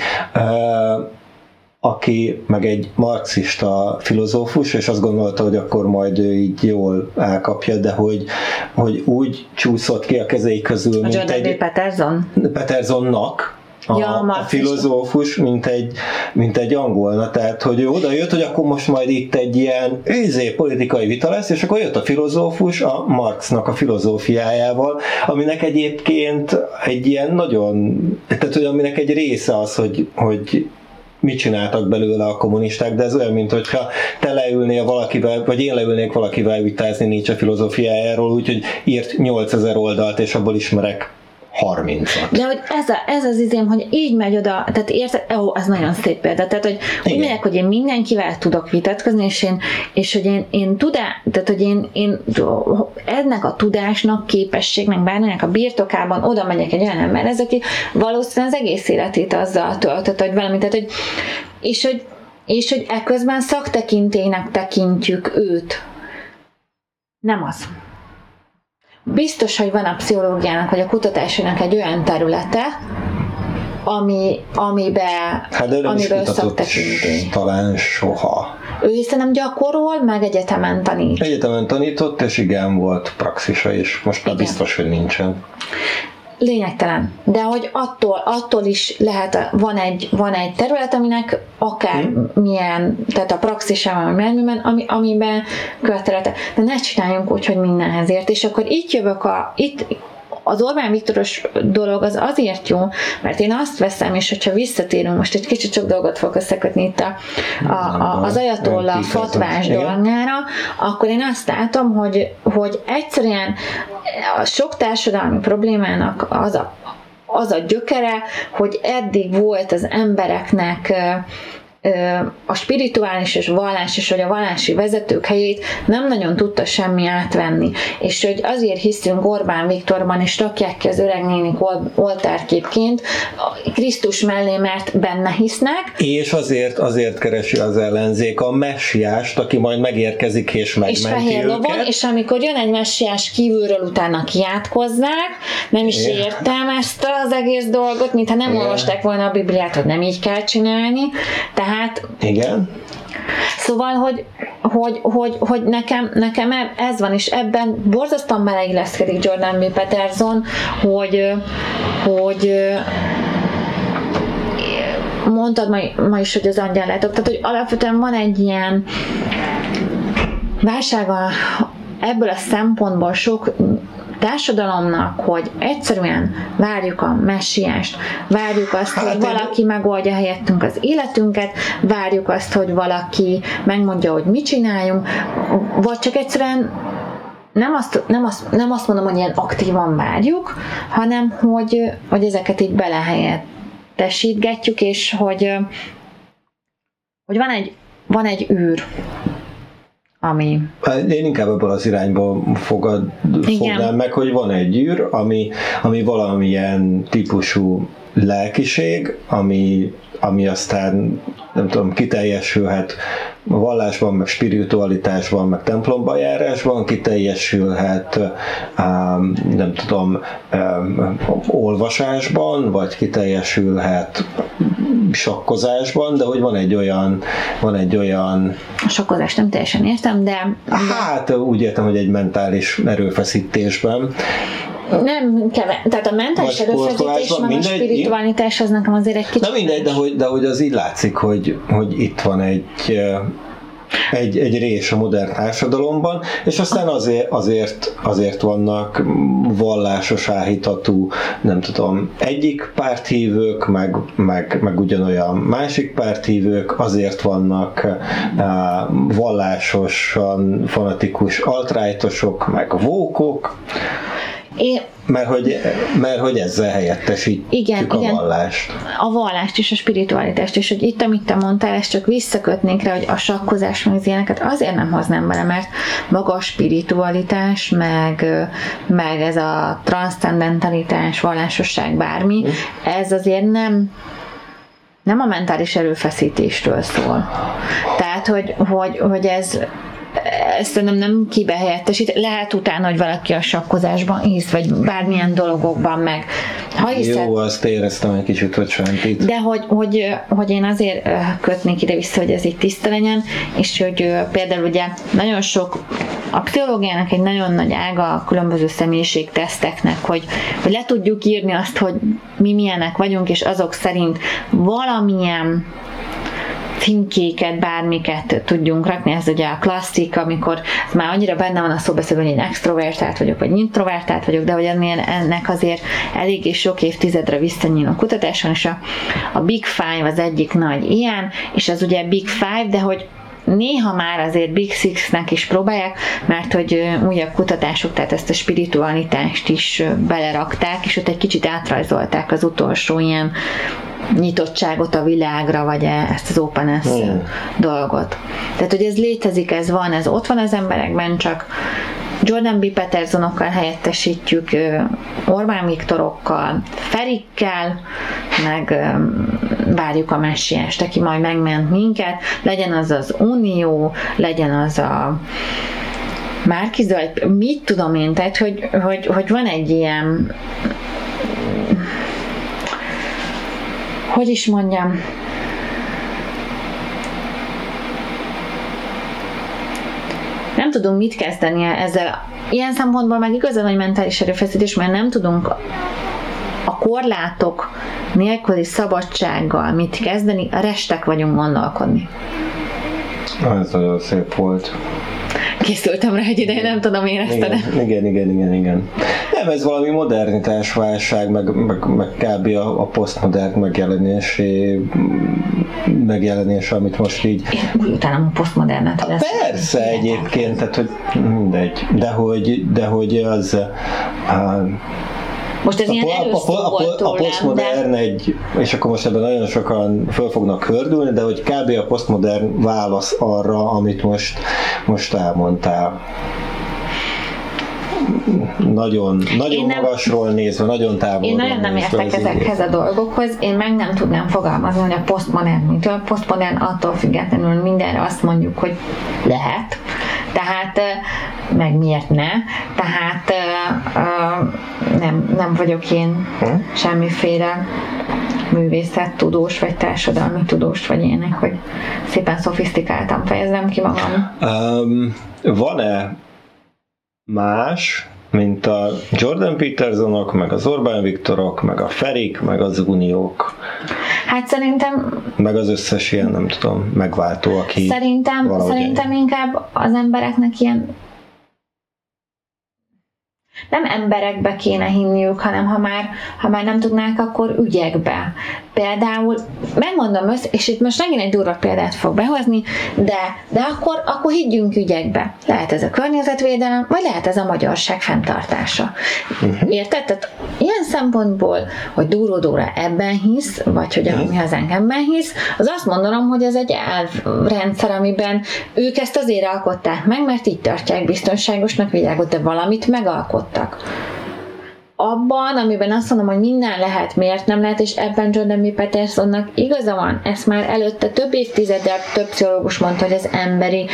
aki meg egy marxista filozófus, és azt gondolta, hogy akkor majd ő így jól elkapja, de hogy, hogy úgy csúszott ki a kezei közül, a mint Jordan egy... Peterson? Petersonnak, a, ja, a filozófus, mint egy, mint egy angol. Na, tehát, hogy ő oda jött, hogy akkor most majd itt egy ilyen őzé politikai vita lesz, és akkor jött a filozófus a Marxnak a filozófiájával, aminek egyébként egy ilyen nagyon, tehát hogy aminek egy része az, hogy, hogy mit csináltak belőle a kommunisták, de ez olyan, mint hogyha te leülnél valakivel, vagy én leülnék valakivel vitázni nincs a filozófiájáról, úgyhogy írt 8000 oldalt, és abból ismerek 30 De hogy ez, a, ez az izém, hogy így megy oda, tehát érted, ó, ez nagyon szép példa, tehát hogy Igen. úgy megyek, hogy én mindenkivel tudok vitatkozni, és én, és hogy én, én tudá, tehát hogy én, én ennek a tudásnak, képességnek, bármilyennek a birtokában oda megyek egy olyan ember, ez aki valószínűleg az egész életét azzal töltött, hogy valami, tehát hogy, és hogy, és hogy ekközben szaktekintének tekintjük őt. Nem az biztos, hogy van a pszichológiának, vagy a kutatásának egy olyan területe, ami, amiben, hát de amiről szaktekintély. Talán soha. Ő hiszen nem gyakorol, meg egyetemen tanít. Egyetemen tanított, és igen, volt praxisa is. Most már biztos, hogy nincsen lényegtelen. De hogy attól, attól is lehet, van egy, van egy terület, aminek akár hmm. milyen, tehát a praxisában, vagy ami, amiben követelete. De ne csináljunk úgy, hogy mindenhez ért. És akkor itt jövök a, itt, az Orbán Viktoros dolog az azért jó, mert én azt veszem, és hogyha visszatérünk, most egy kicsit sok dolgot fogok összekötni itt a, a, a, az ajatolla fatvás dolgára, akkor én azt látom, hogy, hogy egyszerűen a sok társadalmi problémának az a, az a gyökere, hogy eddig volt az embereknek a spirituális és vallás és hogy a vallási vezetők helyét nem nagyon tudta semmi átvenni. És hogy azért hiszünk Orbán Viktorban, és rakják ki az öreg nénik oltárképként Krisztus mellé, mert benne hisznek. És azért, azért keresi az ellenzék a messiást, aki majd megérkezik és megmenti És fehér lovon, és amikor jön egy messiás kívülről, utána kiátkozzák, nem is é. értem ezt az egész dolgot, mintha nem olvasták volna a Bibliát, hogy nem így kell csinálni. Tehát tehát... Igen. Szóval, hogy, hogy, hogy, hogy nekem, nekem e- ez van, és ebben borzasztóan beleilleszkedik Jordan B. Peterson, hogy, hogy mondtad ma, ma is, hogy az angyal látok, tehát hogy alapvetően van egy ilyen válsága ebből a szempontból sok társadalomnak, hogy egyszerűen várjuk a messiást, várjuk azt, hát hogy valaki megoldja helyettünk az életünket, várjuk azt, hogy valaki megmondja, hogy mit csináljunk, vagy csak egyszerűen nem azt, nem, azt, nem azt mondom, hogy ilyen aktívan várjuk, hanem hogy, hogy ezeket így belehelyettesítgetjük, és hogy, hogy van egy, van egy űr, ami... Hát én inkább ebből az irányba fogad, fognám meg, hogy van egy űr, ami, ami valamilyen típusú lelkiség, ami, ami aztán nem tudom, kiteljesülhet vallásban, meg spiritualitásban, meg templomba járásban, kiteljesülhet nem tudom, olvasásban, vagy kiteljesülhet sakkozásban, de hogy van egy olyan, van egy olyan... A sakkozást nem teljesen értem, de... Hát úgy értem, hogy egy mentális erőfeszítésben, nem keve, tehát a mentális erőfeszítés, meg a spiritualitás az nekem azért egy kicsit... Na mindegy, de hogy, de hogy az így látszik, hogy, hogy itt van egy egy, egy rés a modern társadalomban, és aztán azért, azért, azért vannak vallásos áhítatú, nem tudom, egyik párthívők, meg, meg, meg ugyanolyan másik párthívők, azért vannak uh, vallásosan fanatikus altrájtosok, meg vókok, én, mert hogy, mert hogy ezzel helyettesítjük igen, a igen, vallást. A vallást és a spiritualitást, és hogy itt, amit te mondtál, ezt csak visszakötnék rá, hogy a sakkozás meg az ilyeneket azért nem hoznám bele, mert maga a spiritualitás, meg, meg ez a transzcendentalitás, vallásosság, bármi, hm. ez azért nem nem a mentális erőfeszítésről szól. Tehát, hogy, hogy, hogy ez ezt nem, nem kibehelyettesít. Lehet utána, hogy valaki a sakkozásban hisz, vagy bármilyen dologokban meg. Ha hiszed, Jó, azt éreztem egy kicsit, hogy sentít. De hogy, hogy, hogy én azért kötnék ide vissza, hogy ez itt tiszta legyen, és hogy például ugye nagyon sok a pszichológiának egy nagyon nagy ága a különböző személyiségteszteknek, hogy, hogy le tudjuk írni azt, hogy mi milyenek vagyunk, és azok szerint valamilyen címkéket, bármiket tudjunk rakni, ez ugye a klasszik, amikor már annyira benne van a szóbeszélben, hogy én extrovertált vagyok, vagy introvertált vagyok, de hogy ennek azért elég és sok évtizedre visszanyíló kutatáson, és a, a Big Five az egyik nagy ilyen, és az ugye Big Five, de hogy néha már azért Big Six-nek is próbálják, mert hogy újabb kutatások, tehát ezt a spiritualitást is belerakták, és ott egy kicsit átrajzolták az utolsó ilyen nyitottságot a világra, vagy e- ezt az openness mm. dolgot. Tehát, hogy ez létezik, ez van, ez ott van az emberekben, csak Jordan B. Petersonokkal helyettesítjük, Orbán Viktorokkal, Ferikkel, meg várjuk a messiást, aki majd megment minket, legyen az az Unió, legyen az a Márkizaj, mit tudom én, tehát hogy, hogy, hogy van egy ilyen hogy is mondjam, nem tudunk mit kezdeni ezzel. Ilyen szempontból meg igazán nagy mentális erőfeszítés, mert nem tudunk a korlátok nélküli szabadsággal mit kezdeni, restek vagyunk gondolkodni. Ez nagyon szép volt. Készültem rá egy ideje, nem tudom, érezted igen, igen, igen, igen, igen. Nem, ez valami modernitásválság, meg, meg, meg kb. a, a posztmodern megjelenésé, megjelenés, amit most így... Én utána a posztmodernet lesz. Persze egyébként, tehát hogy mindegy, de hogy, de hogy az... Uh, most ez a, ilyen a, a, a, a, a posztmodern de... egy, és akkor most ebben nagyon sokan föl fognak hördülni, de hogy kb. a posztmodern válasz arra, amit most, most elmondtál nagyon, nagyon nem, magasról nézve, nagyon távolról Én nagyon nem értek ezekhez a dolgokhoz, én meg nem tudnám fogalmazni, hogy a posztmodern mitől. A posztmodern attól függetlenül mindenre azt mondjuk, hogy lehet. Tehát, meg miért ne? Tehát nem, nem vagyok én hm? semmiféle művészet-tudós, vagy társadalmi tudós, vagy ilyenek, hogy szépen szofisztikáltam fejezem ki magam. Um, van-e más, mint a Jordan Petersonok, meg az Orbán Viktorok, meg a Ferik, meg az Uniók. Hát szerintem... Meg az összes ilyen, nem tudom, megváltó, aki Szerintem, szerintem inkább az embereknek ilyen nem emberekbe kéne hinniük, hanem ha már, ha már nem tudnák, akkor ügyekbe. Például, megmondom össze, és itt most megint egy durva példát fog behozni, de, de akkor, akkor higgyünk ügyekbe. Lehet ez a környezetvédelem, vagy lehet ez a magyarság fenntartása. Uh-huh. Érted? Tehát ilyen szempontból, hogy Dúró Dóra ebben hisz, vagy hogy a mi hazánk ebben hisz, az azt mondanom, hogy ez egy elvrendszer, amiben ők ezt azért alkották meg, mert így tartják biztonságosnak világot, de valamit megalkottak abban, amiben azt mondom, hogy minden lehet, miért nem lehet, és ebben Jordan B. Petersonnak igaza van, ezt már előtte több évtizeddel több pszichológus mondta, hogy az emberi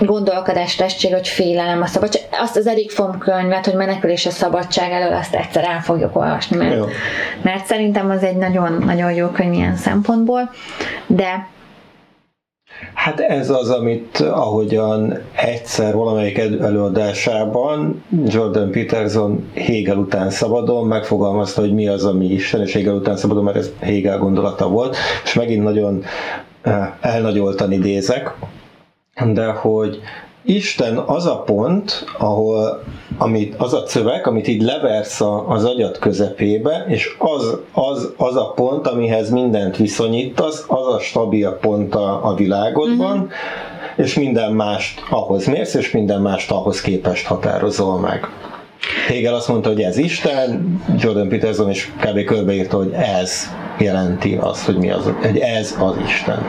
gondolkodás testség, hogy félelem a szabadság. Azt az Erik Fromm könyvet, hogy menekülés a szabadság elől, azt egyszer el fogjuk olvasni, mert, mert szerintem az egy nagyon, nagyon jó könyv ilyen szempontból, de Hát ez az, amit ahogyan egyszer valamelyik előadásában Jordan Peterson Hegel után szabadon megfogalmazta, hogy mi az, ami Isten, és Hegel után szabadon, mert ez Hegel gondolata volt, és megint nagyon eh, elnagyoltan idézek, de hogy Isten az a pont, ahol amit, az a szöveg, amit így leversz az agyat közepébe, és az, az, az a pont, amihez mindent viszonyítasz, az a stabil pont a, a világodban, mm-hmm. és minden mást ahhoz mérsz, és minden mást ahhoz képest határozol meg. Hegel azt mondta, hogy ez Isten, Jordan Peterson is kb. körbeírta, hogy ez jelenti azt, hogy mi az, hogy ez az Isten.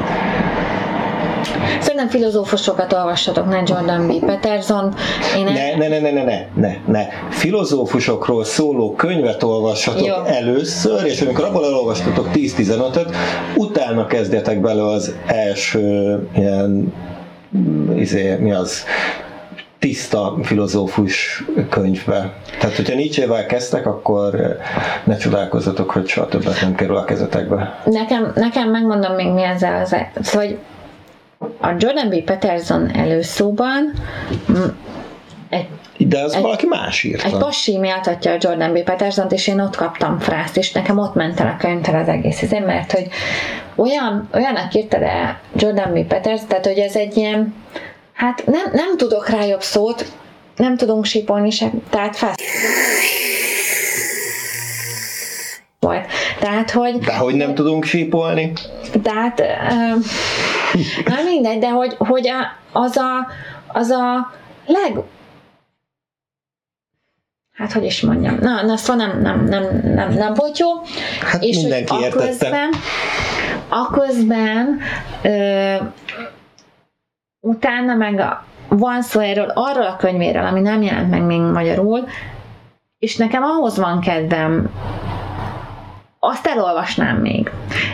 Szerintem filozófusokat olvassatok, ne Jordan B. Peterson. Én ne, ne, ne, ne, ne, ne, ne, ne. Filozófusokról szóló könyvet olvassatok Jó. először, és amikor abból elolvastatok 10-15-öt, utána kezdjetek bele az első ilyen izé, mi az tiszta filozófus könyvbe. Tehát, hogyha Nietzsével kezdtek, akkor ne csodálkozzatok, hogy soha többet nem kerül a kezetekbe. Nekem, nekem megmondom még mi ezzel az, szóval, hogy a Jordan B. Peterson előszóban egy De az Egy- valaki más egy írta. pasi méltatja a Jordan B. peterson és én ott kaptam frászt, és nekem ott ment el a könyvtel az egész izé, mert hogy olyan, olyanak írta le Jordan B. Peterson, tehát hogy ez egy ilyen, hát nem, nem tudok rá jobb szót, nem tudunk sípolni sem, tehát fász volt. Tehát, hogy De hogy nem tudunk sípolni? tehát, ö, na mindegy, de hogy, hogy a, az a, az a leg, hát hogy is mondjam, na, na szóval nem, nem, nem, nem, nem volt jó. Hát és mindenki hogy értette. aközben, aközben ö, utána meg a, van szó erről, arról a könyvéről, ami nem jelent meg még magyarul, és nekem ahhoz van kedvem, azt elolvasnám még.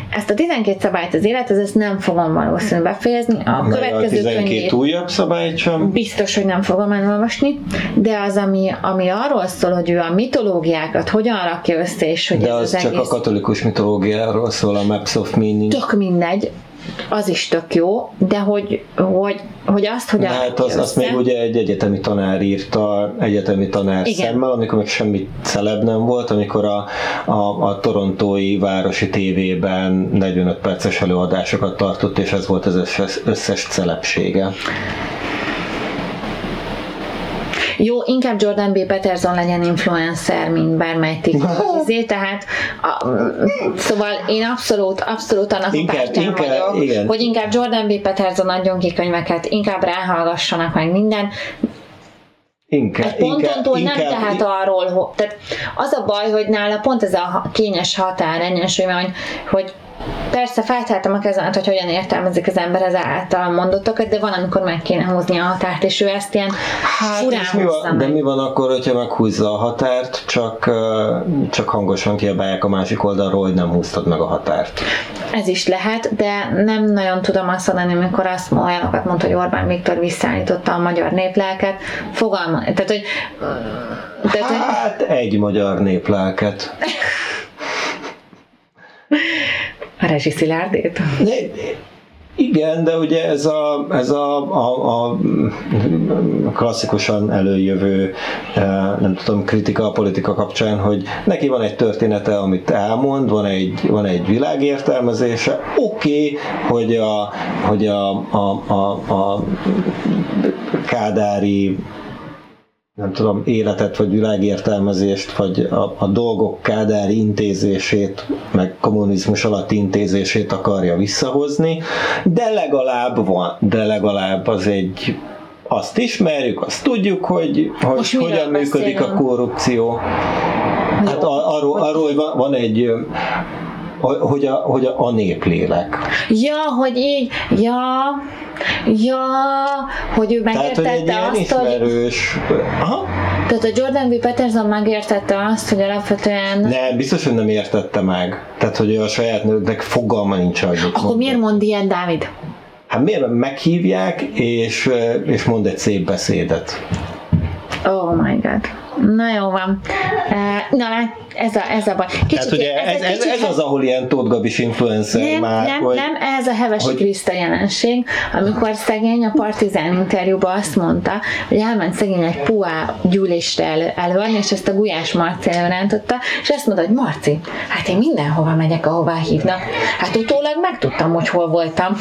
Ezt a 12 szabályt az élethez, ezt nem fogom valószínűleg befejezni. A Meg a következő 12 könyvét újabb szabályt sem. biztos, hogy nem fogom elolvasni, de az, ami, ami arról szól, hogy ő a mitológiákat hogyan rakja össze, és hogy De ez az az csak egész a katolikus mitológiáról szól, a Maps of Meaning. tök mindegy, az is tök jó, de hogy, hogy, hogy azt, hogy De hát az, azt még ugye egy egyetemi tanár írta, egyetemi tanár Igen. szemmel, amikor még semmi celeb nem volt, amikor a, a, a torontói városi tévében 45 perces előadásokat tartott, és ez volt az összes, összes celebsége. Jó, inkább Jordan B. Peterson legyen influencer, mint bármely <laughs> izé, tehát a, szóval én abszolút, abszolút annak a Inkább- pártján inkább- vagyok, igen. hogy inkább Jordan B. Peterson adjon ki könyveket, inkább ráhallgassanak meg minden, Inkább, Egy ponton túl nem tehát arról, hogy, tehát az a baj, hogy nála pont ez a kényes határ van, hogy, hogy persze felteltem a kezemet, hogy hogyan értelmezik az ember az által mondottakat, de van, amikor meg kéne húzni a határt, és ő ezt ilyen Hát, furán mi van, de meg. mi van akkor, hogyha meghúzza a határt, csak, csak hangosan kiabálják a másik oldalról, hogy nem húztad meg a határt. Ez is lehet, de nem nagyon tudom azt mondani, amikor azt olyanokat mondta, hogy Orbán Viktor visszaállította a magyar néplelket. Fogalma, tehát, hogy, tehát, hogy Hát egy magyar néplelket. <laughs> a Rezsi Szilárdét? De, igen, de ugye ez a, ez a, a, a klasszikusan előjövő, eh, nem tudom, kritika a politika kapcsán, hogy neki van egy története, amit elmond, van egy, van egy világértelmezése, oké, okay, hogy a, hogy a, a, a, a kádári nem tudom, életet, vagy világértelmezést, vagy a, a dolgok kádári intézését, meg kommunizmus alatti intézését akarja visszahozni, de legalább van, de legalább az egy azt ismerjük, azt tudjuk, hogy, hogy Most hogyan működik a korrupció. Hát a- arról, arról hogy van, van egy hogy a, hogy a, a néplélek. Ja, hogy így, ja, ja, hogy ő Tehát, hogy egy megértette ilyen hogy ismerős... Aha. Tehát a Jordan B. Peterson megértette azt, hogy alapvetően Nem, biztos, hogy nem értette meg. Tehát, hogy ő a saját nőknek fogalma nincs, mit akkor mond. miért mond ilyen Dávid? Hát miért meghívják, és, és mond egy szép beszédet. Oh my god. Na jó van. Na lát, ez a, ez a baj. Kicsit, Tehát ugye ez, ez, kicsit- ez az, ahol ilyen Tóth Gabis influencer nem, már, nem, hogy nem, ez a Hevesi hogy- Kriszta jelenség, amikor szegény a Partizán interjúban azt mondta, hogy elment szegény egy puá gyűlésre elő, előadni, és ezt a Gulyás Marci előrántotta, és azt mondta, hogy Marci, hát én mindenhova megyek, ahová hívnak. Hát utólag megtudtam, hogy hol voltam.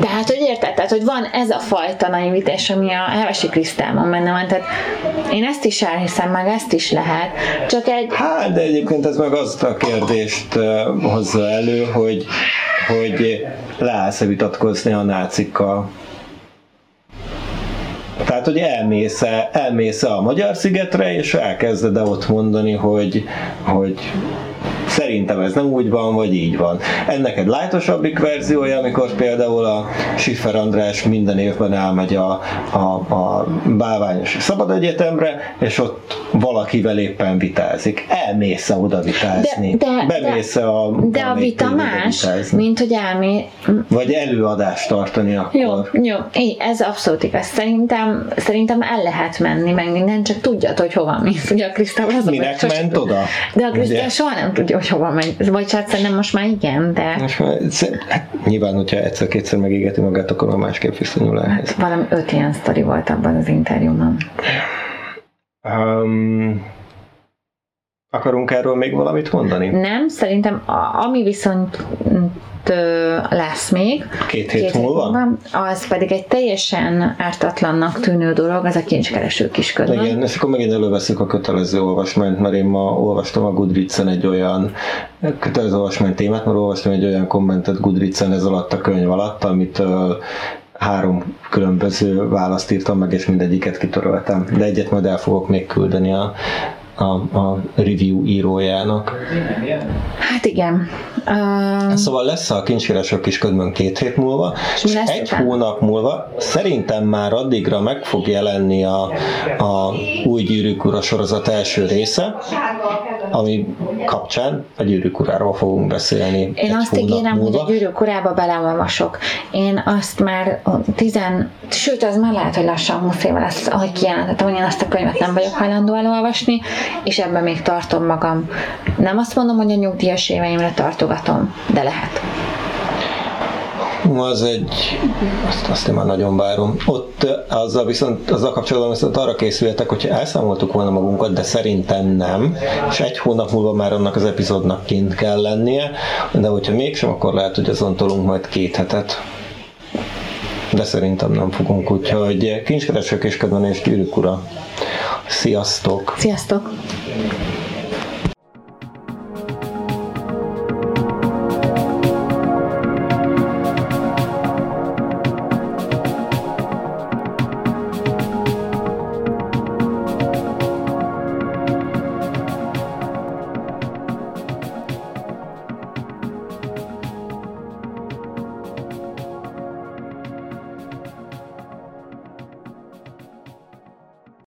De hát, hogy érted, tehát, hogy van ez a fajta naivitás, ami a Hevesi Krisztában benne van, tehát én ezt is elhiszem, meg ezt is lehet, csak egy, Hát, de egyébként ez meg azt a kérdést hozza elő, hogy, hogy leállsz-e vitatkozni a nácikkal. Tehát, hogy elmész-e, elmész-e a Magyar szigetre, és elkezded -e ott mondani, hogy, hogy szerintem ez nem úgy van, vagy így van. Ennek egy lájtosabbik verziója, amikor például a Schiffer András minden évben elmegy a, a, a Bálványosi Szabad Egyetemre, és ott valakivel éppen vitázik. Elmész-e oda vitázni? De- de- Bemész-e a de a valamelyik vita más, vitázni? mint hogy elmé... Vagy előadást tartani akkor. Jó, jó, így, ez abszolút igaz. Szerintem, szerintem el lehet menni, meg minden, csak tudjad, hogy hova mész. Ugye a Krisztával az a Minek sose- ment oda? De a Krisztál soha nem tudja, hogy hova megy. Vagy hát szerintem most már igen, de... Most már, hát, nyilván, hogyha egyszer-kétszer megégeti magát, akkor már másképp viszonyul ehhez. Hát, valami öt ilyen sztori volt abban az interjúban. Um, akarunk erről még valamit mondani? Nem, szerintem a, ami viszont lesz még. Két hét, két múlva? múlva? Az pedig egy teljesen ártatlannak tűnő dolog, az a kincskereső kisködben. Igen, és akkor megint előveszük a kötelező olvasmányt, mert én ma olvastam a Goodreads-en egy olyan kötelező olvasmány témát, mert olvastam egy olyan kommentet Goodreads-en ez alatt a könyv alatt, amit uh, három különböző választ írtam meg, és mindegyiket kitöröltem. De egyet majd el fogok még küldeni a a, a review írójának. Hát igen. Uh, szóval lesz a kincskereső kisködmön két hét múlva, és, és egy után? hónap múlva szerintem már addigra meg fog jelenni a, a új gyűrűk ura sorozat első része, ami kapcsán a gyűrűk uráról fogunk beszélni. Én azt ígérem, múlva. hogy a gyűrűk urába beleolvasok. Én azt már tizen, sőt, az már lehet, hogy lassan 20 éve lesz, ahogy kijelentettem, hogy én azt a könyvet nem vagyok hajlandó elolvasni, és ebben még tartom magam. Nem azt mondom, hogy a nyugdíjas éveimre tartogatom, de lehet. Az egy, azt, azt én már nagyon várom. Ott azzal viszont, azzal kapcsolatban viszont arra készültek, hogyha elszámoltuk volna magunkat, de szerintem nem, és egy hónap múlva már annak az epizódnak kint kell lennie, de hogyha mégsem, akkor lehet, hogy azon tolunk majd két hetet de szerintem nem fogunk, úgyhogy kincskeresők és kedvenés gyűrűk ura. Sziasztok! Sziasztok!